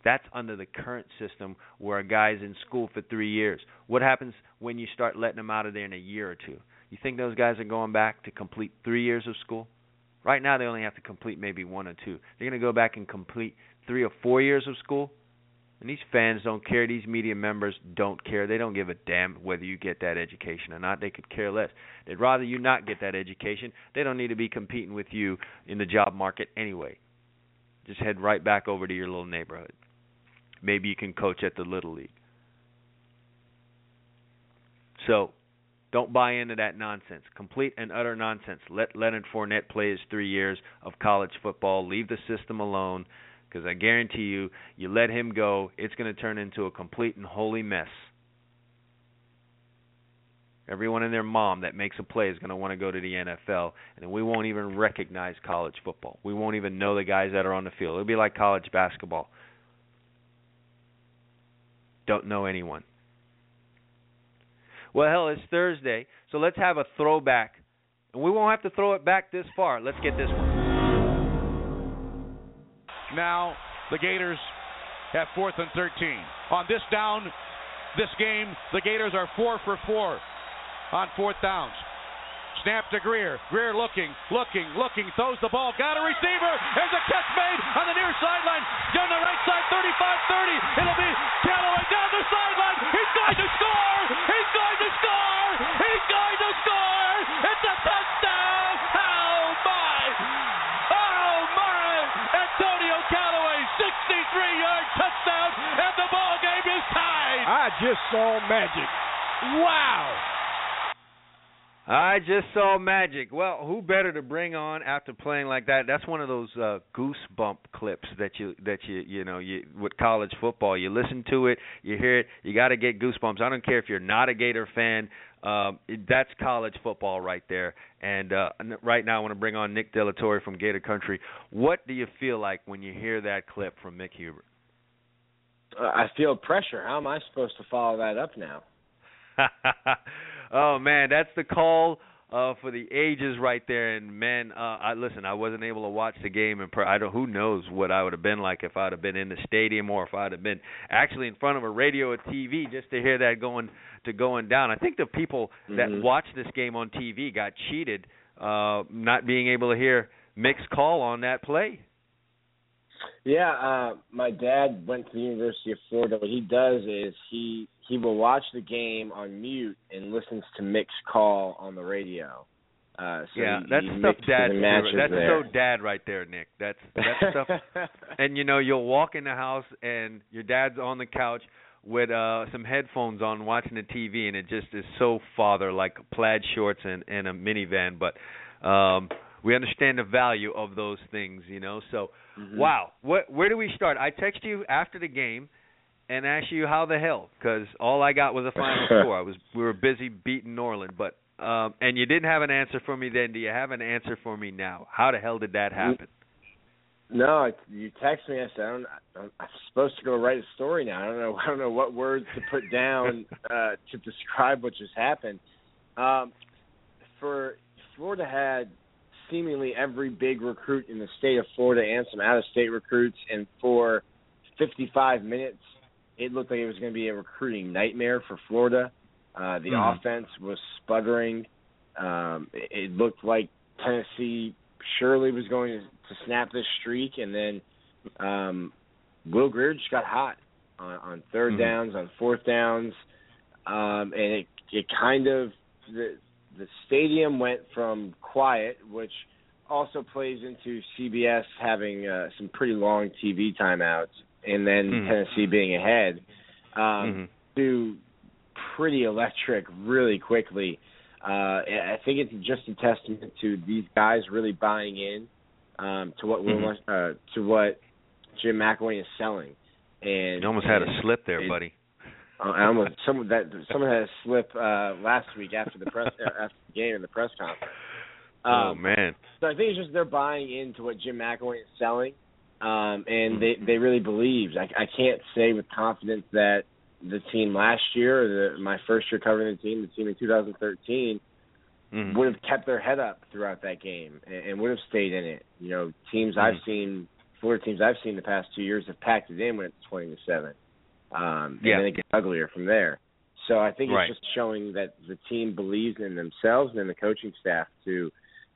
That's under the current system where a guy's in school for three years. What happens when you start letting them out of there in a year or two? You think those guys are going back to complete three years of school? Right now, they only have to complete maybe one or two. They're going to go back and complete three or four years of school. And these fans don't care. These media members don't care. They don't give a damn whether you get that education or not. They could care less. They'd rather you not get that education. They don't need to be competing with you in the job market anyway. Just head right back over to your little neighborhood. Maybe you can coach at the little league. So, don't buy into that nonsense. Complete and utter nonsense. Let Leonard Fournette play his three years of college football. Leave the system alone because I guarantee you, you let him go, it's going to turn into a complete and holy mess. Everyone and their mom that makes a play is going to want to go to the NFL, and we won't even recognize college football. We won't even know the guys that are on the field. It'll be like college basketball. Don't know anyone. Well, hell, it's Thursday, so let's have a throwback. And we won't have to throw it back this far. Let's get this one. Now the Gators have fourth and 13. On this down, this game, the Gators are four for four on fourth downs. Snap to Grier. Grier looking, looking, looking, throws the ball, got a receiver. There's a catch made on the near sideline. Down the right side, 35 30. It'll be just saw magic. Wow! I just saw magic. Well, who better to bring on after playing like that? That's one of those uh goosebump clips that you that you you know you with college football. You listen to it, you hear it, you got to get goosebumps. I don't care if you're not a Gator fan. Um, that's college football right there. And uh, right now, I want to bring on Nick DeLaTorre from Gator Country. What do you feel like when you hear that clip from Mick Hubert? Uh, I feel pressure. How am I supposed to follow that up now? (laughs) oh man, that's the call uh for the ages right there and man uh I listen I wasn't able to watch the game and per- I don't who knows what I would have been like if I'd have been in the stadium or if I'd have been actually in front of a radio or TV just to hear that going to going down. I think the people mm-hmm. that watched this game on TV got cheated uh not being able to hear Mick's call on that play. Yeah, uh my dad went to the University of Florida. What he does is he he will watch the game on mute and listens to Mick's call on the radio. Uh, so yeah, he, that's he stuff dad. That's there. so dad right there, Nick. That's that's (laughs) stuff. and you know, you'll walk in the house and your dad's on the couch with uh some headphones on watching the TV and it just is so father like plaid shorts and and a minivan but um we understand the value of those things, you know. So, mm-hmm. wow, what where do we start? I text you after the game and ask you how the hell because all I got was a final (laughs) score. I was we were busy beating Norland, but um and you didn't have an answer for me then. Do you have an answer for me now? How the hell did that happen? No, you text me. I said I don't, I'm supposed to go write a story now. I don't know. (laughs) I don't know what words to put down (laughs) uh, to describe what just happened. Um, for Florida had seemingly every big recruit in the state of Florida and some out-of-state recruits, and for 55 minutes, it looked like it was going to be a recruiting nightmare for Florida. Uh, the Mhm. offense was sputtering. Um, it, it looked like Tennessee surely was going to, to snap this streak, and then um, Will Grier just got hot on, on 3rd Mhm. downs, on fourth downs, um, and it it kind of the the stadium went from quiet, which also plays into CBS having uh, some pretty long TV timeouts, and then Mhm. Tennessee being ahead, um, Mhm. to pretty electric really quickly. Uh, I think it's just a testament to these guys really buying in um, to what Mhm. Uh, to what Jim McElwain is selling. And You almost had a slip there, it- buddy. Uh, I almost someone that someone had a slip uh, last week after the press uh, after the game in the press conference. Um, oh man. So I think it's just they're buying into what Jim McElwain is selling, um, and they they really believe. I, I can't say with confidence that the team last year, or the, my first year covering the team, the team in 2013, Mhm. would have kept their head up throughout that game and, and would have stayed in it. You know, teams I've Mhm. seen, Florida teams I've seen the past two years have packed it in when it's 20 to seven. Um, and Yeah. then it gets uglier from there. So I think Right. it's just showing that the team believes in themselves and in the coaching staff to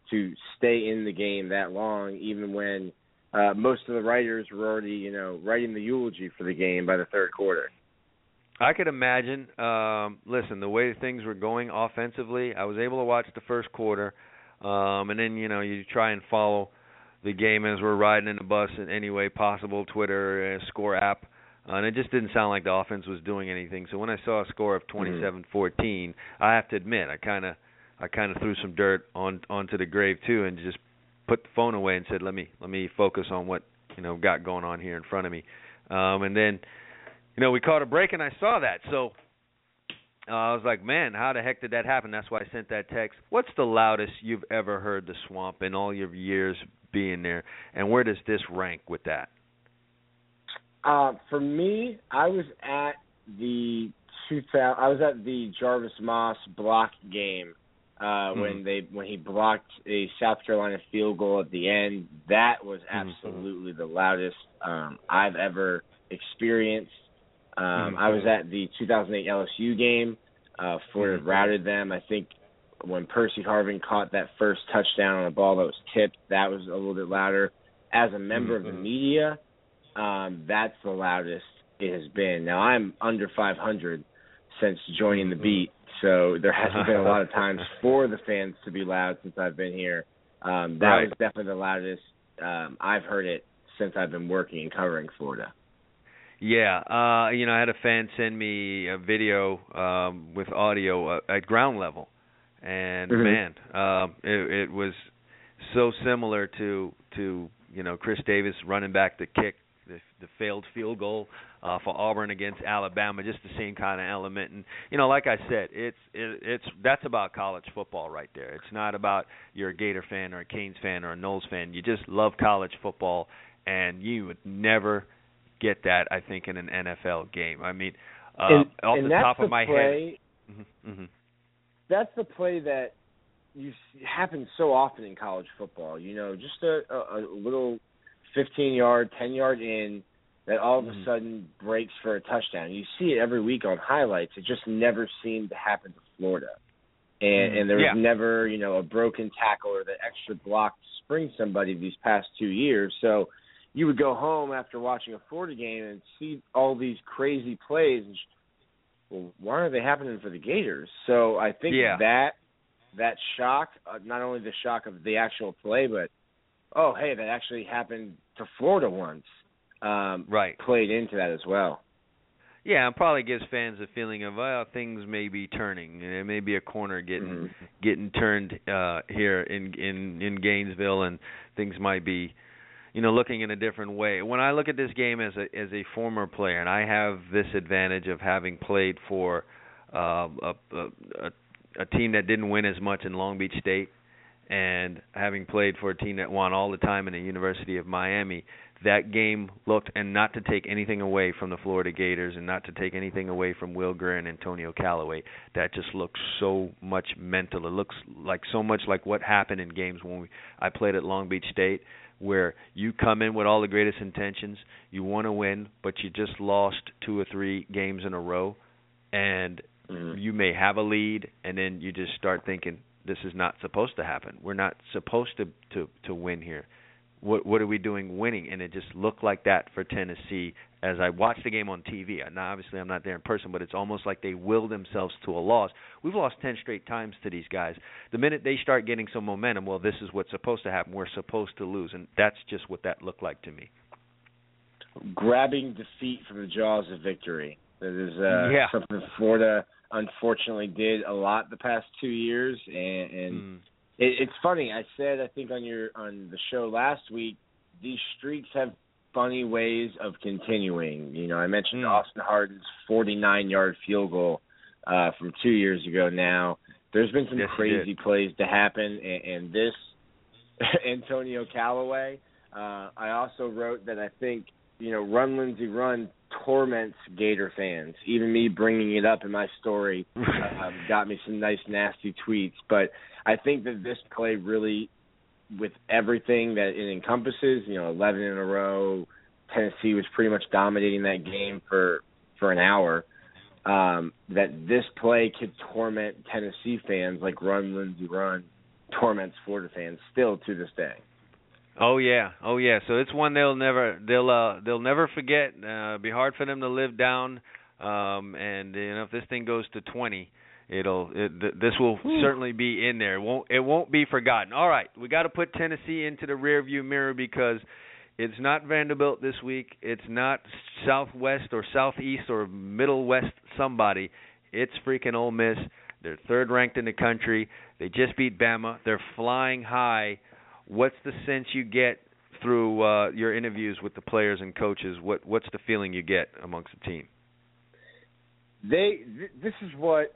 to stay in the game that long, even when uh, most of the writers were already, you know, writing the eulogy for the game by the third quarter. I could imagine. Um, listen, the way things were going offensively, I was able to watch the first quarter, um, and then you know you try and follow the game as we're riding in the bus in any way possible. Twitter, uh, score app, uh, and it just didn't sound like the offense was doing anything. So when I saw a score of 27-14, I have to admit I kind of I kind of threw some dirt on onto the grave too, and just put the phone away and said, "Let me let me focus on what you know got going on here in front of me." Um, and then you know, we caught a break and I saw that. So uh, I was like, man, how the heck did that happen? That's why I sent that text. What's the loudest you've ever heard the swamp in all your years being there? And where does this rank with that? Uh, for me, I was at the 2000. I was at the Jarvis Moss block game uh, Mhm. when they when he blocked a South Carolina field goal at the end. That was Mhm. absolutely the loudest um, I've ever experienced. Um, Mhm. I was at the 2008 LSU game. Uh, Florida Mhm. routed them. I think when Percy Harvin caught that first touchdown on a ball that was tipped, that was a little bit louder. As a member of the Mhm. media, um, that's the loudest it has been. Now I'm under 500 since joining the beat, so there hasn't been a lot of (laughs) times for the fans to be loud since I've been here. Um, that Right. was definitely the loudest um, I've heard it since I've been working and covering Florida. Yeah, uh, you know, I had a fan send me a video um, with audio uh, at ground level, and Mhm. man, uh, it, it was so similar to to you know Chris Davis running back the kick, the, the failed field goal uh, for Auburn against Alabama, just the same kind of element. And you know, like I said, it's it, it's that's about college football right there. It's not about you're a Gator fan or a Canes fan or a Noles fan. You just love college football, and you would never get that. I think in an NFL game. I mean, uh, and, off and the top the of my play, head. hmm that's the play that you happens so often in college football. You know, just a, a, a little 15 yard, 10 yard in that all of a sudden breaks for a touchdown. You see it every week on highlights. It just never seemed to happen to Florida. And Mhm. and there was Yeah. never, you know, a broken tackle or the extra block to spring somebody these past 2 years. So you would go home after watching a Florida game and see all these crazy plays and well, why aren't they happening for the Gators? So I think Yeah. that that shock, uh, not only the shock of the actual play, but oh, hey, that actually happened to Florida once, um, Right. played into that as well. Yeah, it probably gives fans a feeling of well, things may be turning. There may be a corner getting Mhm. getting turned uh here in in in Gainesville, and things might be, you know, looking in a different way. When I look at this game as a as a former player, and I have this advantage of having played for uh, a a a team that didn't win as much in Long Beach State, and having played for a team that won all the time in the University of Miami, that game looked, and not to take anything away from the Florida Gators, and not to take anything away from Will Grier and Antonio Callaway, that just looks so much mental. It looks like so much like what happened in games when we, I played at Long Beach State, where you come in with all the greatest intentions, you want to win, but you just lost two or three games in a row, and Mhm. you may have a lead, and then you just start thinking, this is not supposed to happen. We're not supposed to to to win here. What what are we doing winning? And it just looked like that for Tennessee as I watched the game on TV. And obviously I'm not there in person, but it's almost like they will themselves to a loss. We've lost 10 straight times to these guys. The minute they start getting some momentum, well, this is what's supposed to happen. We're supposed to lose, and that's just what that looked like to me. Grabbing defeat from the jaws of victory. That is uh, Yeah. something Florida unfortunately did a lot the past two years, and, and Mm. it, it's funny. I said I think on your on the show last week, these streaks have funny ways of continuing. You know, I mentioned Mm. Austin Hardin's 49 yard field goal uh, from two years ago. Now there's been some Yes, crazy plays to happen, and, and this (laughs) Antonio Callaway. Uh, I also wrote that I think you know Run Lindsay Run torments Gator fans. Even me bringing it up in my story (laughs) um, got me some nice nasty tweets. But I think that this play really, with everything that it encompasses, you know, 11 in a row, Tennessee was pretty much dominating that game for for an hour. Um, that this play could torment Tennessee fans like Run Lindsay Run torments Florida fans still to this day. Oh yeah, oh yeah. So it's one they'll never they'll uh they'll never forget. Uh be hard for them to live down. Um and you know if this thing goes to 20, it'll it, th- this will certainly be in there. It won't it won't be forgotten. All right, we got to put Tennessee into the rearview mirror because it's not Vanderbilt this week. It's not Southwest or Southeast or Middle West somebody. It's freaking Ole Miss. They're third ranked in the country. They just beat Bama. They're flying high what's the sense you get through uh, your interviews with the players and coaches? What what's the feeling you get amongst the team? They th- this is what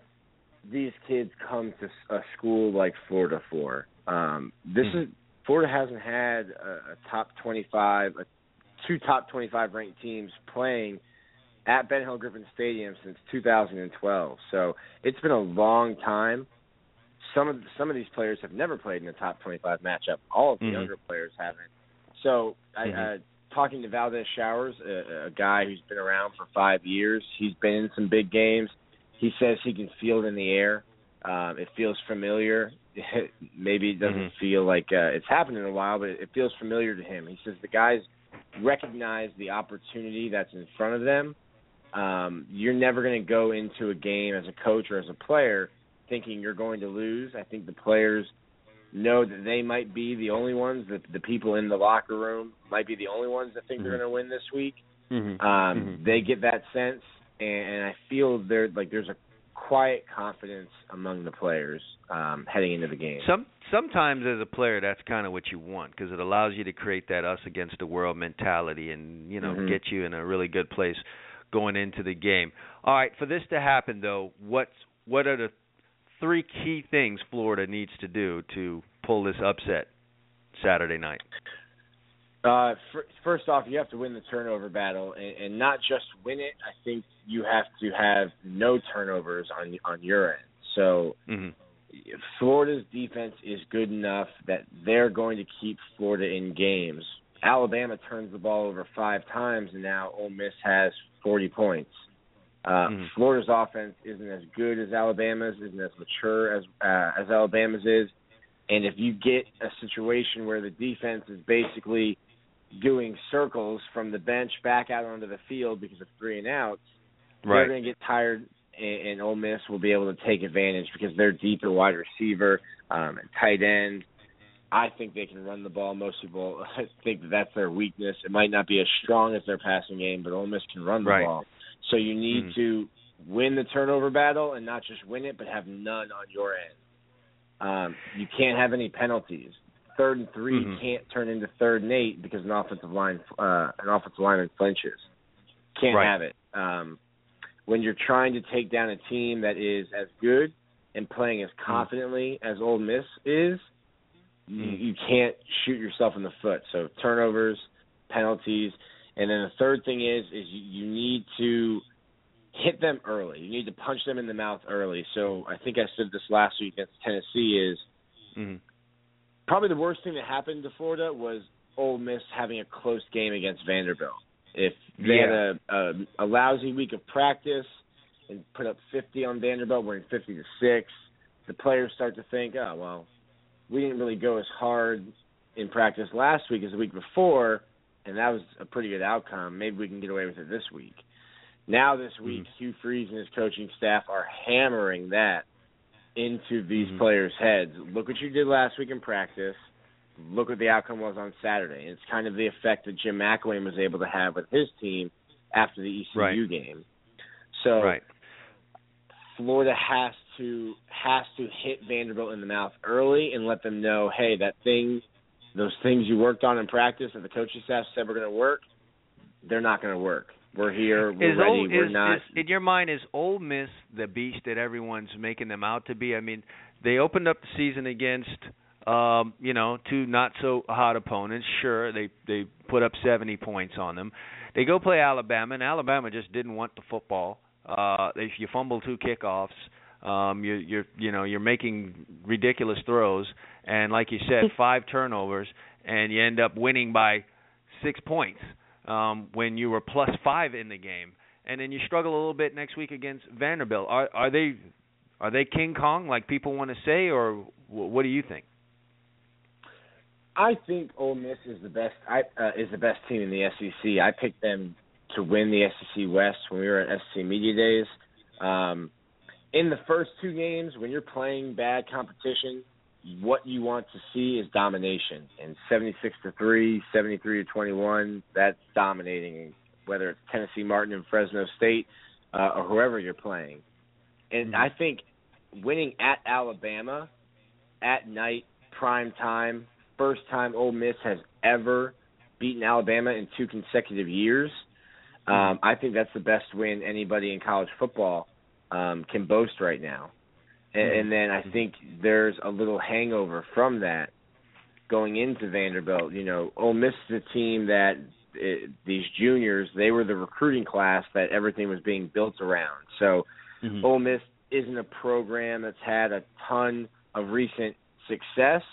these kids come to a school like Florida for. Um, this Hmm. is Florida hasn't had a, a top 25, two top 25 ranked teams playing at Ben Hill Griffin Stadium since 2012. So it's been a long time. Some of some of these players have never played in a top 25 matchup. All of the Mhm. younger players haven't. So I, Mhm. uh, talking to Valdez Showers, a, a guy who's been around for five years, he's been in some big games. He says he can feel it in the air. Um, it feels familiar. (laughs) Maybe it doesn't Mhm. feel like uh, it's happened in a while, but it feels familiar to him. He says the guys recognize the opportunity that's in front of them. Um, you're never going to go into a game as a coach or as a player thinking you're going to lose. I think the players know that they might be the only ones, that the people in the locker room might be the only ones that think they're Mhm. going to win this week. Mm-hmm. Um, They get that sense, and, I feel there like there's a quiet confidence among the players um, heading into the game. Some sometimes as a player, that's kind of what you want because it allows you to create that us against the world mentality, and you know Mhm. get you in a really good place going into the game. All right, for this to happen though, what's what are the three key things Florida needs to do to pull this upset Saturday night? Uh, fir- first off, you have to win the turnover battle, and, and not just win it. I think you have to have no turnovers on on your end. So Mm-hmm. Florida's defense is good enough that they're going to keep Florida in games. Alabama turns the ball over five times, and now Ole Miss has 40 points. Uh, Mhm. Florida's offense isn't as good as Alabama's, isn't as mature as uh, as Alabama's is, and if you get a situation where the defense is basically doing circles from the bench back out onto the field because of three and outs, Right. they're going to get tired, and, and Ole Miss will be able to take advantage because they're deep at wide receiver, um, and tight end. I think they can run the ball. Most people (laughs) think that that's their weakness. It might not be as strong as their passing game, but Ole Miss can run the Right. ball. So you need Mhm. to win the turnover battle and not just win it, but have none on your end. Um, you can't have any penalties. Third and 3 Mhm. can't turn into third and eight because an offensive line, uh, an offensive lineman flinches. Can't Right. have it. Um, when you're trying to take down a team that is as good and playing as confidently as Ole Miss is, you, Mhm. you can't shoot yourself in the foot. So turnovers, penalties, and then the third thing is is you, you need to hit them early. You need to punch them in the mouth early. So I think I said this last week against Tennessee is Mhm. probably the worst thing that happened to Florida was Ole Miss having a close game against Vanderbilt. If they had a, a a lousy week of practice and put up 50 on Vanderbilt, winning 50 to six, the players start to think, oh well, we didn't really go as hard in practice last week as the week before, and that was a pretty good outcome. Maybe we can get away with it this week. Now this week, Hugh Freeze and his coaching staff are hammering that into these Mhm. players' heads. Look what you did last week in practice. Look what the outcome was on Saturday. It's kind of the effect that Jim McElwain was able to have with his team after the ECU Right. game. So Right. Florida has to has to hit Vanderbilt in the mouth early and let them know, hey, that thing, those things you worked on in practice that the coaching staff said were going to work, they're not going to work. We're here. We're is ready. Ole, we're is, not. is in your mind is Ole Miss the beast that everyone's making them out to be? I mean, they opened up the season against um, you know, two not so hot opponents. Sure, they they put up 70 points on them. They go play Alabama and Alabama just didn't want the football. Uh if you fumble two kickoffs, um you you're you know, you're making ridiculous throws and like you said, (laughs) five turnovers and you end up winning by 6 points um, when you were plus five in the game, and then you struggle a little bit next week against Vanderbilt. Are are they are they King Kong like people want to say, or what do you think? I think Ole Miss is the best. I uh, is the best team in the SEC. I picked them to win the SEC West when we were at SEC Media Days. Um, in the first two games, when you're playing bad competition, what you want to see is domination. And 76 to three, 73 to 21, that's dominating. Whether it's Tennessee Martin and Fresno State uh, or whoever you're playing, and I think winning at Alabama at night, prime time, first time Ole Miss has ever beaten Alabama in two consecutive years. Um, I think that's the best win anybody in college football um, can boast right now. And, and then I think there's a little hangover from that going into Vanderbilt. You know, Ole Miss is a team that uh these juniors they were the recruiting class that everything was being built around. So Mm-hmm. Ole Miss isn't a program that's had a ton of recent success.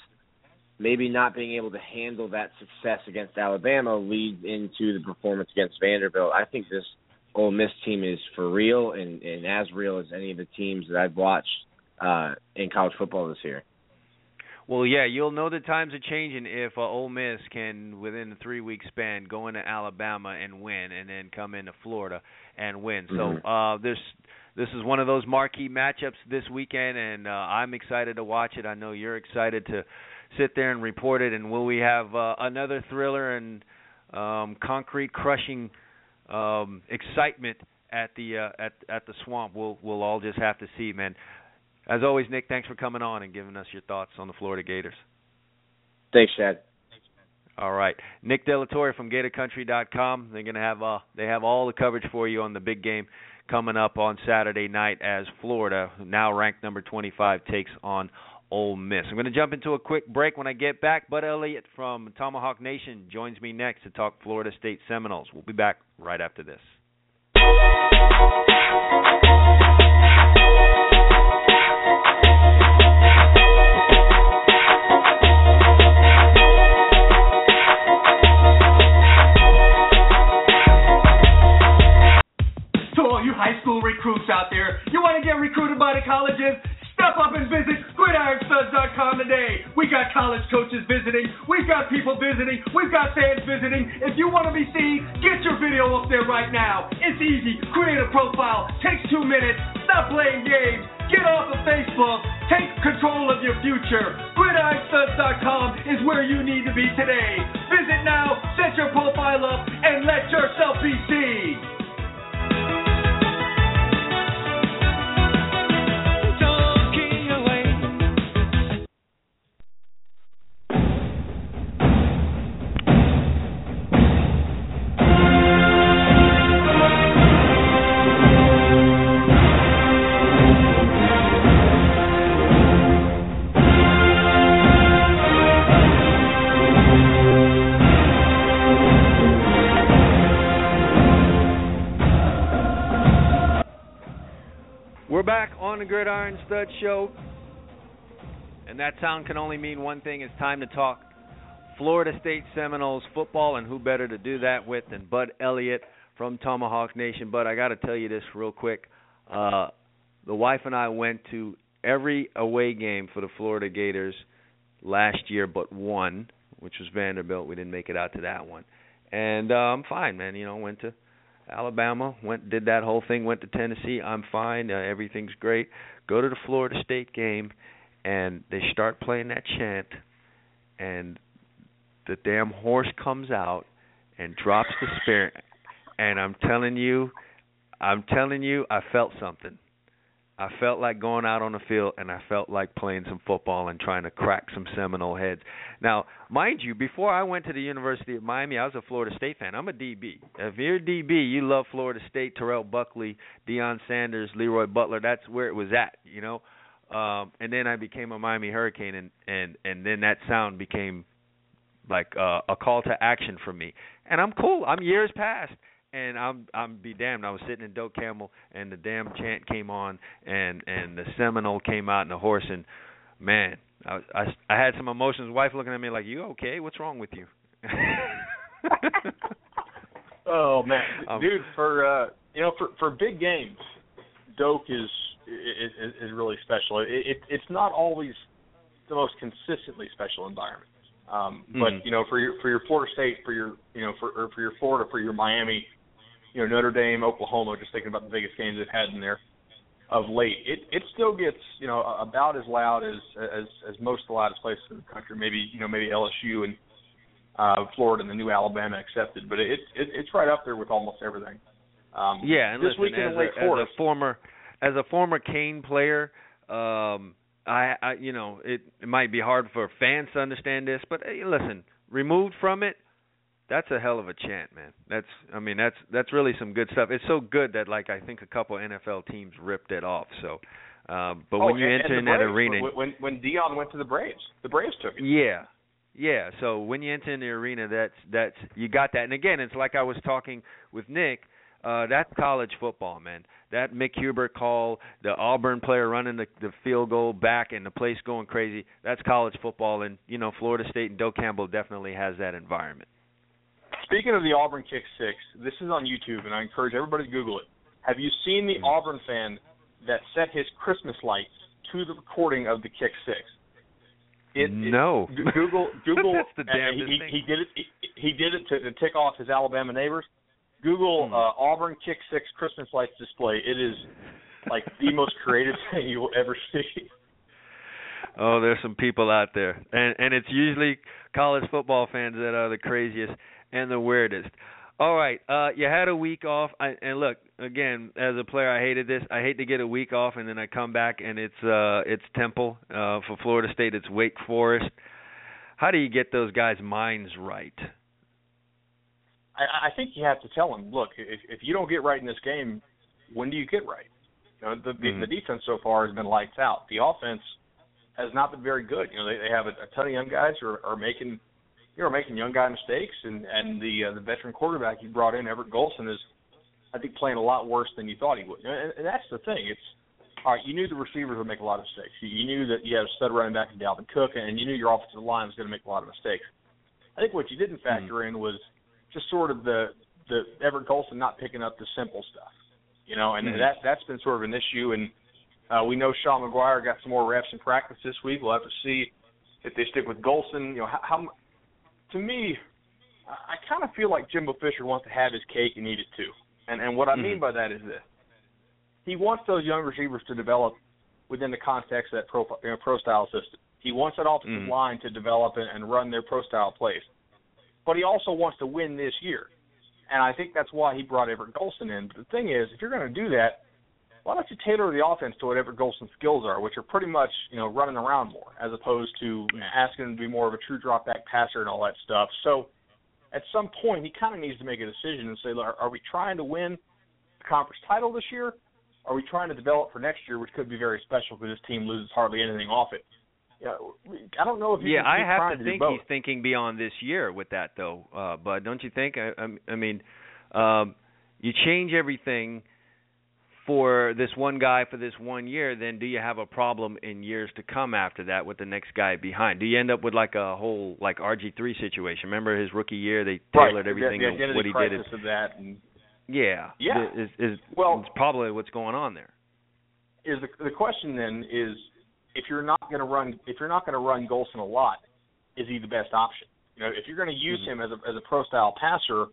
Maybe not being able to handle that success against Alabama leads into the performance against Vanderbilt. I think this Ole Miss team is for real and, and as real as any of the teams that I've watched uh, in college football this year. Well, yeah, you'll know the times are changing if uh, Ole Miss can, within a three-week span, go into Alabama and win, and then come into Florida and win. Mhm. So uh, this this is one of those marquee matchups this weekend, and uh, I'm excited to watch it. I know you're excited to sit there and report it. And will we have uh, another thriller and um, concrete crushing um, excitement at the uh, at at the swamp. We'll we'll all just have to see, man. As always, Nick, thanks for coming on and giving us your thoughts on the Florida Gators. Thanks, Chad. All right, Nick DeLaTorre from GatorCountry.com. They're gonna have uh they have all the coverage for you on the big game coming up on Saturday night as Florida, now ranked number 25, takes on Ole Miss. I'm going to jump into a quick break when I get back. Bud Elliott from Tomahawk Nation joins me next to talk Florida State Seminoles. We'll be back right after this. And that sound can only mean one thing. It's time to talk Florida State Seminoles football, and who better to do that with than Bud Elliott from Tomahawk Nation. But I got to tell you this real quick. Uh, the wife and I went to every away game for the Florida Gators last year but one, which was Vanderbilt. We didn't make it out to that one. And uh, I'm fine, man. You know, went to Alabama, went did that whole thing, went to Tennessee. I'm fine. Uh, everything's great. Go to the Florida State game and they start playing that chant and the damn horse comes out and drops the spear and I'm telling you I'm telling you I felt something. I felt like going out on the field and I felt like playing some football and trying to crack some Seminole heads. Now, mind you, before I went to the University of Miami, I was a Florida State fan. I'm a DB. If you're a DB, you love Florida State, Terrell Buckley, Deion Sanders, Leroy Butler. That's where it was at, you know. Um and then I became a Miami Hurricane and and and then that sound became like uh, a call to action for me. And I'm cool. I'm years past and I'm I'm be damned. I was sitting in Doak Campbell, and the damn chant came on, and and the Seminole came out, and the horse, and man, I I I had some emotions. Wife looking at me like, "You okay? What's wrong with you?" (laughs) oh man, Um, dude, for uh, you know, for for big games, Dope is is, is really special. It, it it's not always the most consistently special environment. Um, but Mhm. you know, for your for your Florida State, for your you know for or for your Florida, for your Miami, you know Notre Dame, Oklahoma, just thinking about the biggest games they've had in there of late, it it still gets you know about as loud as as as most of the loudest places in the country. Maybe you know maybe LSU and uh, Florida and the new Alabama accepted, but it, it it's right up there with almost everything. Um, Yeah, and this listen, weekend as, in Lake a, as a former as a former Cane player, um, I, I you know it, it might be hard for fans to understand this, but hey, listen, removed from it, that's a hell of a chant, man. That's I mean that's that's really some good stuff. It's so good that like I think a couple NFL teams ripped it off. So, um, but oh, when you and, enter and in that arena, when when when Deion went to the Braves, the Braves took it. yeah. Yeah, so when you enter in the arena that's that's you got that. And again, it's like I was talking with Nick, uh that's college football, man. That Mick Hubert call, the Auburn player running the the field goal back and the place going crazy, that's college football and you know, Florida State and Doak Campbell definitely has that environment. Speaking of the Auburn kick six, this is on YouTube, and I encourage everybody to Google it. Have you seen the Auburn fan that set his Christmas lights to the recording of the kick six? It, No. It, Google (laughs) Google. That's the uh, damnedest he, thing. he did it. He, he did it to, to tick off his Alabama neighbors. Google Hmm. uh, Auburn kick six Christmas lights display. It is like the (laughs) most creative thing you will ever see. Oh, there's some people out there, and and it's usually college football fans that are the craziest and the weirdest. All right. Uh, you had a week off, I, and look again. As a player, I hated this. I hate to get a week off, and then I come back and it's uh, it's Temple. Uh, for Florida State, it's Wake Forest. How do you get those guys' minds right? I, I think you have to tell them, look, if if you don't get right in this game, when do you get right? You know, the Mm-hmm. the, defense so far has been lights out. The offense has not been very good. You know, they they have a, a ton of young guys who are, are making you know making young guy mistakes, and and the uh, the veteran quarterback you brought in, Everett Golson, is I think playing a lot worse than you thought he would. And, and that's the thing. It's all right. You knew the receivers would make a lot of mistakes. You, you knew that you had a stud running back in Dalvin Cook, and you knew your offensive line was going to make a lot of mistakes. I think what you didn't factor in was just sort of the the Everett Golson not picking up the simple stuff, you know, and Mhm. that that's been sort of an issue. And uh, we know Sean Maguire got some more reps in practice this week. We'll have to see if they stick with Golson. You know, how, how to me, I, kind of feel like Jimbo Fisher wants to have his cake and eat it too. And and what I mean Mhm. by that is this: he wants those young receivers to develop within the context of that pro you know, pro style system. He wants that offensive Mhm. line to develop and, and run their pro style plays. But he also wants to win this year. And I think that's why he brought Everett Golson in. But the thing is, if you're going to do that, why don't you tailor the offense to what Everett Golson's skills are, which are pretty much, you know, running around more, as opposed to asking him to be more of a true drop back passer and all that stuff. So at some point he kind of needs to make a decision and say, look, are we trying to win the conference title this year? Are we trying to develop for next year, which could be very special because this team loses hardly anything off it? Yeah, I don't know if yeah, I have trying to think he's thinking beyond this year with that, though, uh, Bud. Don't you think? I, I, I mean, um, you change everything for this one guy for this one year, then do you have a problem in years to come after that with the next guy behind? Do you end up with like a whole like RG three situation? Remember his rookie year, they tailored the- everything the, to what he did. of that, and yeah, Yeah. Is is Well- it's probably what's going on there. is the the question then is if you're not going to run if you're not going to run Golson a lot, is he the best option? You know, if you're going to use Mm-hmm. him as a as a pro style passer,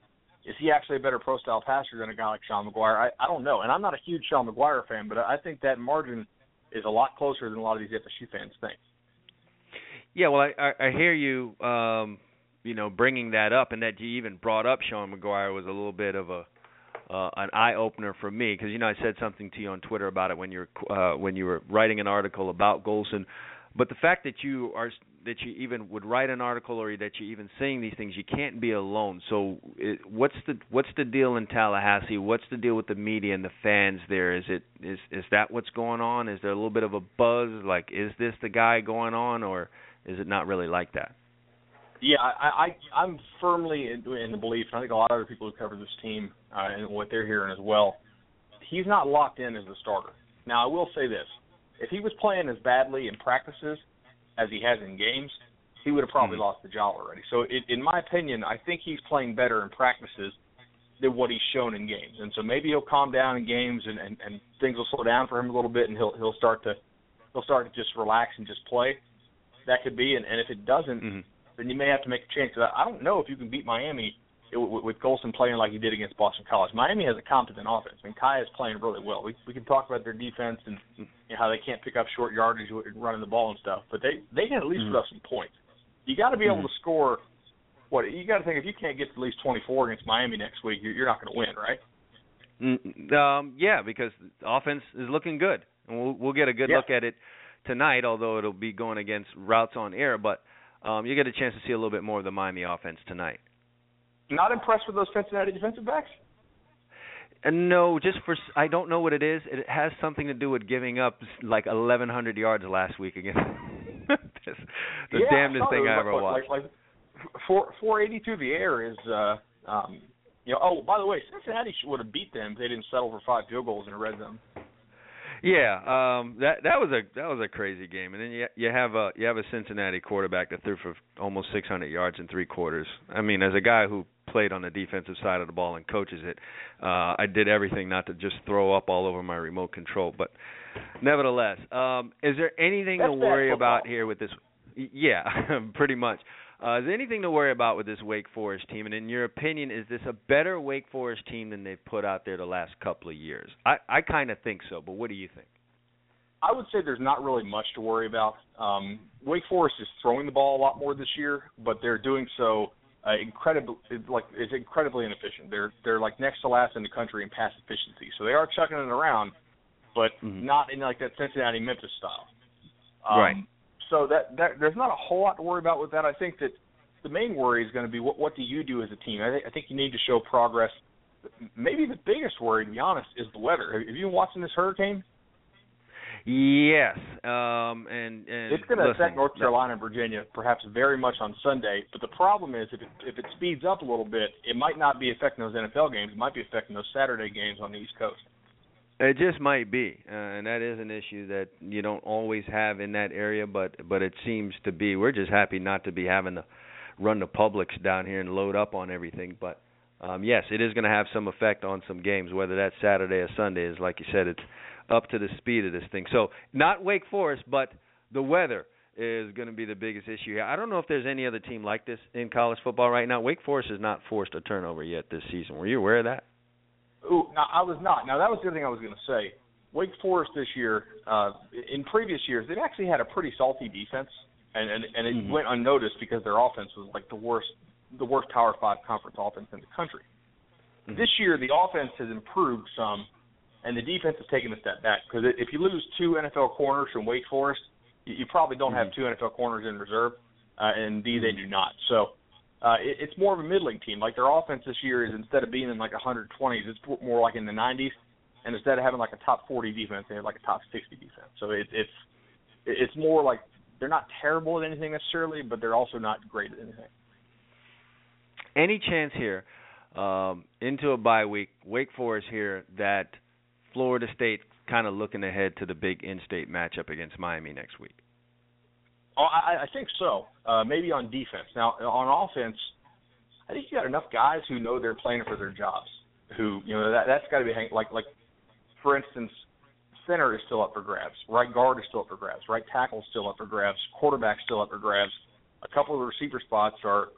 is he actually a better pro style passer than a guy like Sean Maguire? I I don't know, and I'm not a huge Sean Maguire fan, but I think that margin is a lot closer than a lot of these FSU fans think. Yeah, well, I I, I hear you. Um, you know, bringing that up, and that you even brought up Sean Maguire was a little bit of a uh, an eye opener for me because you know I said something to you on Twitter about it when you were uh, when you were writing an article about Golson. But the fact that you are that you even would write an article or that you're even saying these things, you can't be alone. So, it, what's the what's the deal in Tallahassee? What's the deal with the media and the fans there? Is it is is that what's going on? Is there a little bit of a buzz? Like, is this the guy going on, or is it not really like that? Yeah, I, I I'm firmly in, in the belief, and I think a lot of other people who cover this team uh, and what they're hearing as well. He's not locked in as the starter. Now, I will say this: if he was playing as badly in practices as he has in games, he would have probably lost the job already. So, it, in my opinion, I think he's playing better in practices than what he's shown in games. And so maybe he'll calm down in games, and, and, and things will slow down for him a little bit, and he'll he'll start to he'll start to just relax and just play. That could be, and, and if it doesn't, Mm-hmm. Then you may have to make a change. 'Cause I I don't know if you can beat Miami with, with Golson playing like he did against Boston College. Miami has a competent offense. I mean, Kaaya is playing really well. We we can talk about their defense and you know, how they can't pick up short yardage with running the ball and stuff, but they they can at least put up some points. You got to be able to score. What you got to think if you can't get to at least 24 against Miami next week, you're, you're not going to win, right? Mm, Um, yeah, because offense is looking good, and we'll we'll get a good Yeah. look at it tonight. Although it'll be going against routes on air, but um, you get a chance to see a little bit more of the Miami offense tonight. Not impressed with those Cincinnati defensive backs. And no, just for I don't know what it is. It has something to do with giving up like 1,100 yards last week against (laughs) this, the yeah, damnedest I thing I ever like, watched. Like, like four four eighty through the air is uh um you know oh by the way Cincinnati would have beat them if they didn't settle for five field goals in a red zone. Yeah, um, that that was a that was a crazy game, and then you you have a you have a Cincinnati quarterback that threw for almost 600 yards in three quarters. I mean, as a guy who played on the defensive side of the ball and coaches it, uh, I did everything not to just throw up all over my remote control. But nevertheless, um, is there anything That's to worry about here with this? Yeah, (laughs) pretty much. Uh, is there anything to worry about with this Wake Forest team? And in your opinion, is this a better Wake Forest team than they've put out there the last couple of years? I I kind of think so, but what do you think? I would say there's not really much to worry about. Um, Wake Forest is throwing the ball a lot more this year, but they're doing so uh, incredible like it's incredibly inefficient. They're they're like next to last in the country in pass efficiency. So they are chucking it around, but Mm-hmm. not in like that Cincinnati Memphis style. Um, Right. So that that there's not a whole lot to worry about with that. I think that the main worry is going to be what what do you do as a team. I, think I think you need to show progress. Maybe the biggest worry, to be honest, is the weather. Have have you been watching this hurricane? Yes, um, and and It's going to affect North Carolina and Virginia, perhaps very much on Sunday. But the problem is, if it, if it speeds up a little bit, it might not be affecting those NFL games. It might be affecting those Saturday games on the East Coast. It just might be, uh, and that is an issue that you don't always have in that area, but but it seems to be. We're just happy not to be having to run the Publix down here and load up on everything. But um, yes, it is going to have some effect on some games, whether that's Saturday or Sunday. Is like you said, it's up to the speed of this thing. So not Wake Forest, but the weather is going to be the biggest issue here. I don't know if there's any other team like this in college football right now. Wake Forest has not forced a turnover yet this season. Were you aware of that? Ooh, now I was not. Now that was the other thing I was going to say. Wake Forest this year, uh, in previous years, they've actually had a pretty salty defense, and and, and it Mhm. went unnoticed because their offense was like the worst, the worst Power Five conference offense in the country. This year, the offense has improved some, and the defense has taken a step back. Because if you lose two NFL corners from Wake Forest, you, you probably don't have two NFL corners in reserve, uh, and indeed they do not. So uh, it, it's more of a middling team. Like their offense this year is instead of being in like 120s, it's more like in the 90s, and instead of having like a top 40 defense, they have like a top 60 defense. So it, it's it's more like they're not terrible at anything necessarily, but they're also not great at anything. any chance here um, into a bye week, Wake Forest here that Florida State kind of looking ahead to the big in-state matchup against Miami next week? Oh, I, I think so. Uh, maybe on defense. Now on offense, I think you got enough guys who know they're playing for their jobs. Who you know that that's got to be hang- like like for instance, center is still up for grabs. Right guard is still up for grabs. Right tackle is still up for grabs. Quarterback still up for grabs. A couple of the receiver spots are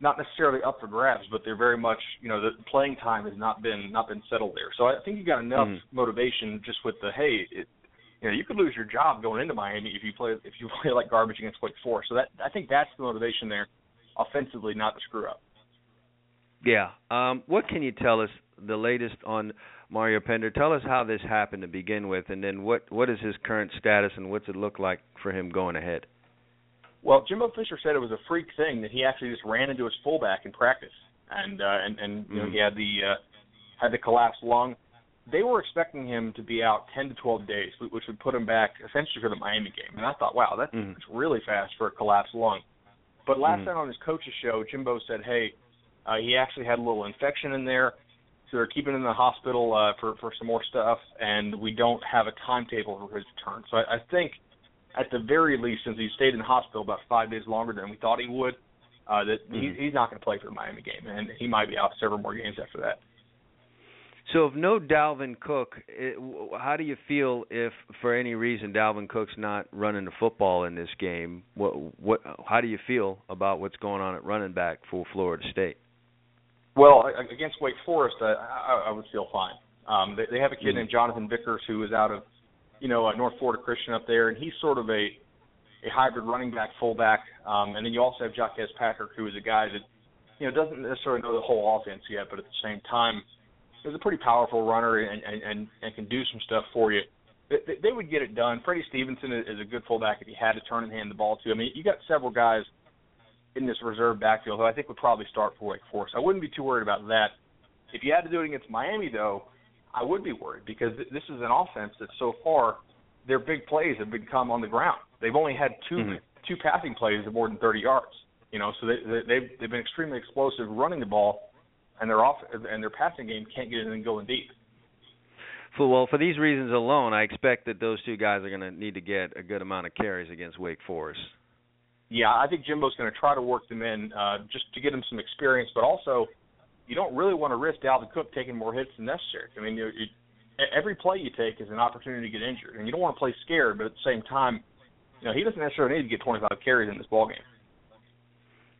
not necessarily up for grabs, but they're very much you know the playing time has not been not been settled there. So I think you got enough Mhm. motivation just with the hey, it, you know you could lose your job going into Miami if you play if you (laughs) play like garbage against Wake Forest. So that I think that's the motivation there, offensively, not to screw up. Yeah. Um, what can you tell us the latest on Mario Pender? Tell us how this happened to begin with, and then what what is his current status, and what's it look like for him going ahead? Well, Jimbo Fisher said it was a freak thing that he actually just ran into his fullback in practice, and uh, and and you know Mm. he had the uh, had the collapsed lung. They were expecting him to be out 10 to 12 days, which would put him back essentially for the Miami game. And I thought, wow, that's, Mhm. that's really fast for a collapsed lung. But last Mhm. night on his coach's show, Jimbo said, hey, uh, he actually had a little infection in there, so they're keeping him in the hospital uh, for for some more stuff, and we don't have a timetable for his return. So I, I think, at the very least, since he stayed in the hospital about five days longer than we thought he would, uh, that he, Mhm. he's not going to play for the Miami game, and he might be out several more games after that. So, if no Dalvin Cook, it, how do you feel if, for any reason, Dalvin Cook's not running the football in this game? What, what, how do you feel about what's going on at running back for Florida State? Well, against Wake Forest, I, I, I would feel fine. Um, they, they have a kid Mhm. named Jonathan Vickers who is out of, you know, uh, North Florida Christian up there, and he's sort of a a hybrid running back fullback. Um, and then you also have Jacques Patrick, who is a guy that, you know, doesn't necessarily know the whole offense yet, but at the same time, is a pretty powerful runner and and and, and can do some stuff for you. They, they- would get it done. Freddie Stevenson is, a good fullback if he had to turn and hand the ball to. I mean, you got several guys in this reserve backfield who I think would probably start for Wake Forest. I wouldn't be too worried about that. If you had to do it against Miami, though, I would be worried because th- this is an offense that so far their big plays have been come on the ground. They've only had 2 Mhm. two passing plays of more than 30 yards. You know, so they, they they've they've been extremely explosive running the ball, and their off and their passing game can't get anything going deep. For, well, for these reasons alone, I expect that those two guys are going to need to get a good amount of carries against Wake Forest. Yeah, I think Jimbo's going to try to work them in uh, just to get him some experience, but also you don't really want to risk Dalvin Cook taking more hits than necessary. I mean, you, you, every play you take is an opportunity to get injured, and you don't want to play scared, but at the same time, you know, he doesn't necessarily need to get 25 carries in this ball game.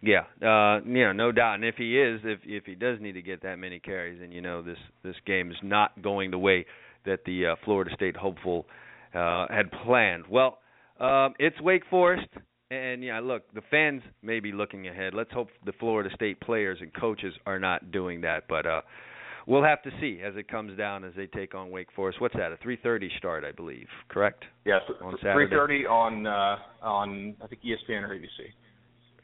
Yeah, uh, you know, no doubt. And if he is, if if he does need to get that many carries, then you know this this game is not going the way that the uh, Florida State hopeful uh, had planned. Well, um, it's Wake Forest, And yeah, look, the fans may be looking ahead. Let's hope the Florida State players and coaches are not doing that. But uh we'll have to see as it comes down as they take on Wake Forest. What's that? A 3:30 start, I believe. Correct? Yes, on three Saturday. thirty on uh, on I think ESPN or ABC.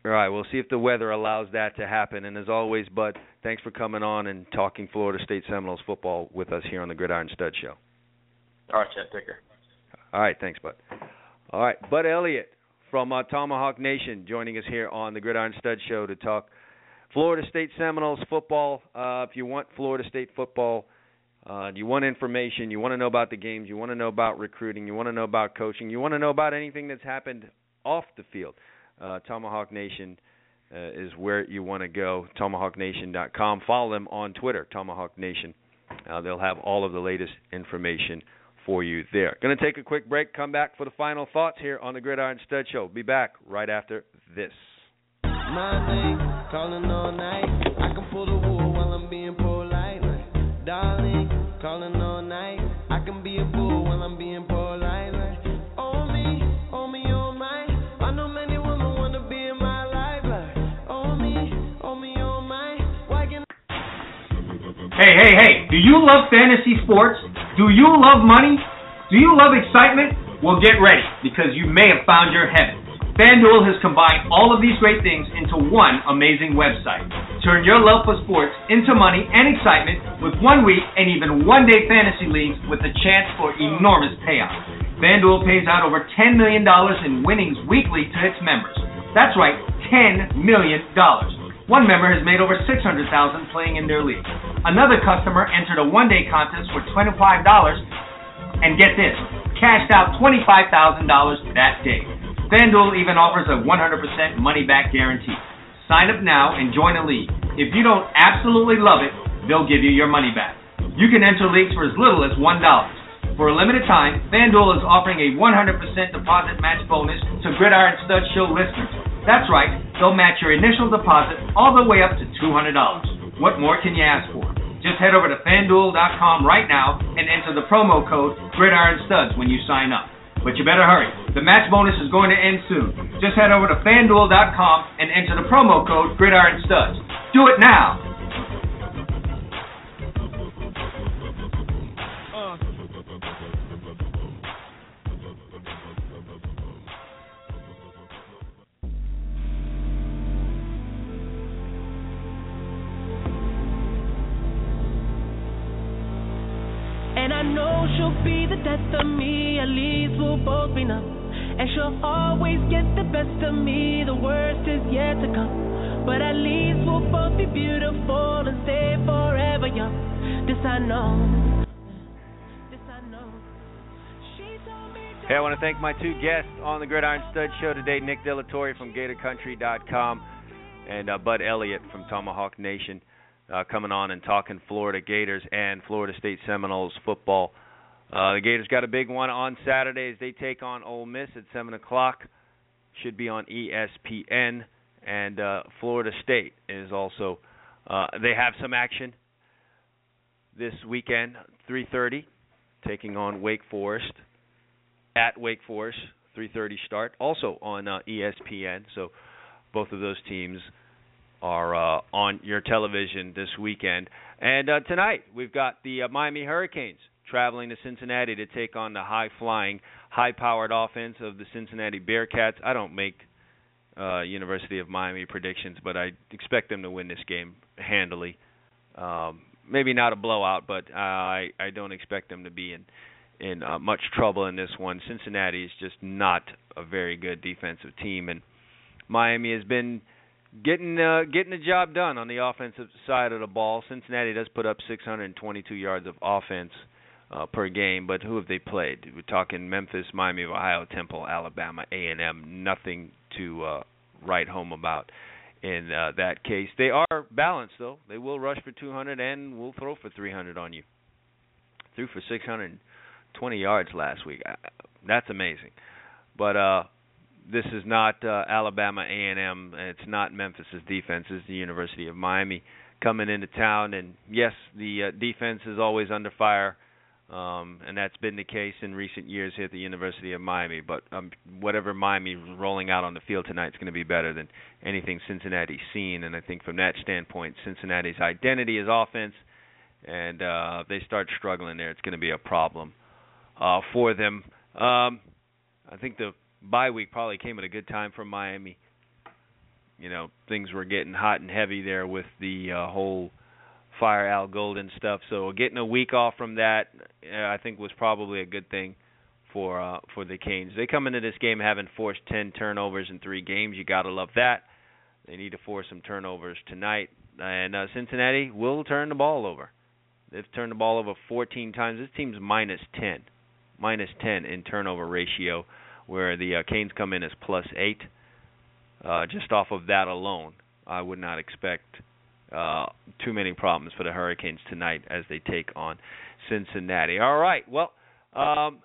All right, we'll see if the weather allows that to happen. And as always, Bud, thanks for coming on and talking Florida State Seminoles football with us here on the Gridiron Stud Show. All right, Chad, take care. All right, thanks, Bud. All right, Bud Elliott from uh, Tomahawk Nation joining us here on the Gridiron Stud Show to talk Florida State Seminoles football. Uh, if you want Florida State football, uh, you want information, you want to know about the games, you want to know about recruiting, you want to know about coaching, you want to know about anything that's happened off the field. Uh, Tomahawk Nation uh, is where you want to go. TomahawkNation.com. Follow them on Twitter, Tomahawk Nation. Uh, they'll have all of the latest information for you there. Going to take a quick break. Come back for the final thoughts here on the Gridiron Stud Show. Be back right after this. Darling, calling all night. I can be a fool while I'm being. Hey, hey, hey, do you love fantasy sports? Do you love money? Do you love excitement? Well, get ready because you may have found your heaven. FanDuel has combined all of these great things into one amazing website. Turn your love for sports into money and excitement with one week and even one day fantasy leagues with a chance for enormous payouts. FanDuel pays out over $10 million in winnings weekly to its members. That's right, $10 million. One member has made over 600,000 playing in their league. Another customer entered a one-day contest for $25 and get this, cashed out $25,000 that day. FanDuel even offers a 100% money back guarantee. Sign up now and join a league. If you don't absolutely love it, they'll give you your money back. You can enter leagues for as little as $1. For a limited time, FanDuel is offering a 100% deposit match bonus to Gridiron Stud Show listeners. That's right, they'll match your initial deposit all the way up to $200. What more can you ask for? Just head over to fanduel.com right now and enter the promo code GridironStuds when you sign up. But you better hurry. The match bonus is going to end soon. Just head over to fanduel.com and enter the promo code GridironStuds. Do it now. She'll be the death of me, at least we'll both be numb. And she'll always get the best of me, the worst is yet to come. But at least we'll both be beautiful and stay forever young. This I know. Hey, I want to thank my two guests on the Gridiron Stud Show today, Nick DeLaTorre from GatorCountry.com and uh, Bud Elliott from Tomahawk Nation, uh, coming on and talking Florida Gators and Florida State Seminoles football. Uh, the Gators got a big one on Saturday as they take on Ole Miss at 7 o'clock. Should be on ESPN. And uh, Florida State is also, uh, they have some action this weekend, 3.30, taking on Wake Forest at Wake Forest, 3:30 start, also on uh, ESPN. So both of those teams are uh, on your television this weekend. And uh, tonight we've got the uh, Miami Hurricanes traveling to Cincinnati to take on the high-flying, high-powered offense of the Cincinnati Bearcats. I don't make uh, University of Miami predictions, but I expect them to win this game handily. Um, maybe not a blowout, but uh, I I don't expect them to be in in uh, much trouble in this one. Cincinnati is just not a very good defensive team, and Miami has been getting uh, getting the job done on the offensive side of the ball. Cincinnati does put up 622 yards of offense uh, per game, but who have they played? We're talking Memphis, Miami of Ohio, Temple, Alabama, A&M. Nothing to uh, write home about in uh, that case. They are balanced though. They will rush for 200 and will throw for 300 on you. Threw for 620 yards last week. That's amazing. But uh this is not uh, Alabama A&M. It's not Memphis's defense. It's the University of Miami coming into town. And yes, the uh, defense is always under fire Um, and that's been the case in recent years here at the University of Miami. But um, whatever Miami rolling out on the field tonight is going to be better than anything Cincinnati's seen. And I think from that standpoint, Cincinnati's identity is offense, and uh, if they start struggling there, it's going to be a problem uh, for them. Um, I think the bye week probably came at a good time for Miami. You know, things were getting hot and heavy there with the uh, whole fire Al Golden stuff. So getting a week off from that, uh, I think, was probably a good thing for uh, for the Canes. They come into this game having forced 10 turnovers in three games. You got to love that. They need to force some turnovers tonight, and uh, Cincinnati will turn the ball over. They've turned the ball over 14 times. This team's minus 10, minus 10 in turnover ratio, where the uh, Canes come in as plus eight. Uh, just off of that alone, I would not expect uh, too many problems for the Hurricanes tonight as they take on Cincinnati. All right, well, um,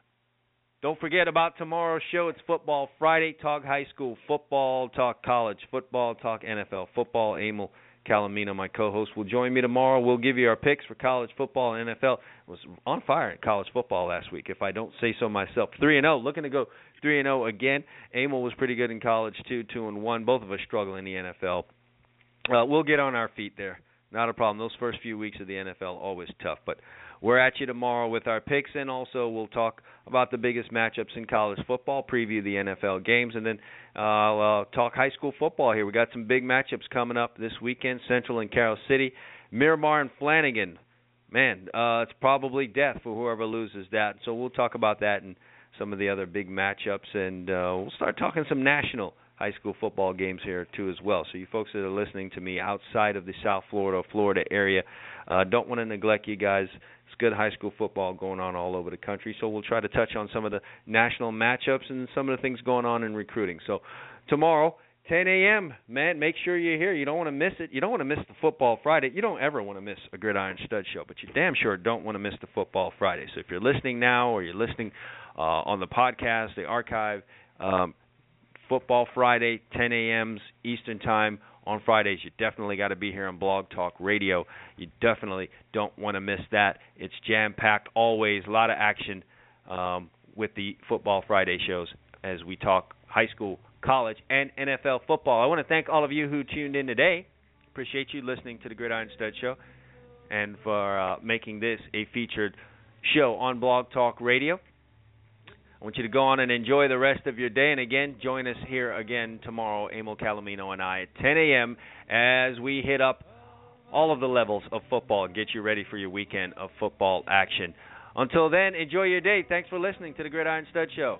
don't forget about tomorrow's show. It's Football Friday. Talk high school football, talk college football, talk NFL football. Emil Calamino, my co-host, will join me tomorrow. We'll give you our picks for college football and NFL. It was on fire in college football last week, if I don't say so myself. Three and zero, looking to go three and zero again. Emil was pretty good in college too, two and one. Both of us struggle in the NFL. Uh, we'll get on our feet there. Not a problem. Those first few weeks of the NFL always tough, but we're at you tomorrow with our picks, and also we'll talk about the biggest matchups in college football, preview the NFL games, and then uh, uh, talk high school football here. We got some big matchups coming up this weekend: Central and Carol City, Miramar and Flanagan. Man, uh, it's probably death for whoever loses that. So we'll talk about that and some of the other big matchups, and uh, we'll start talking some national high school football games here too as well. So you folks that are listening to me outside of the South Florida, Florida area, uh, don't want to neglect you guys. It's good high school football going on all over the country. So we'll try to touch on some of the national matchups and some of the things going on in recruiting. So tomorrow. 10 a.m. Man, make sure you're here. You don't want to miss it. You don't want to miss the football Friday. You don't ever want to miss a Gridiron Stud show, but you damn sure don't want to miss the football Friday. So if you're listening now or you're listening uh, on the podcast, the archive, um, Football Friday, 10 a.m. Eastern Time on Fridays. You definitely got to be here on Blog Talk Radio. You definitely don't want to miss that. It's jam packed always, a lot of action um, with the Football Friday shows as we talk high school, college, and NFL football. I want to thank all of you who tuned in today. Appreciate you listening to the Gridiron Stud Show and for uh, making this a featured show on Blog Talk Radio. I want you to go on and enjoy the rest of your day. And again, join us here again tomorrow, Emil Calomino and I, at 10 a.m. as we hit up all of the levels of football and get you ready for your weekend of football action. Until then, enjoy your day. Thanks for listening to the Gridiron Stud Show.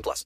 18 plus.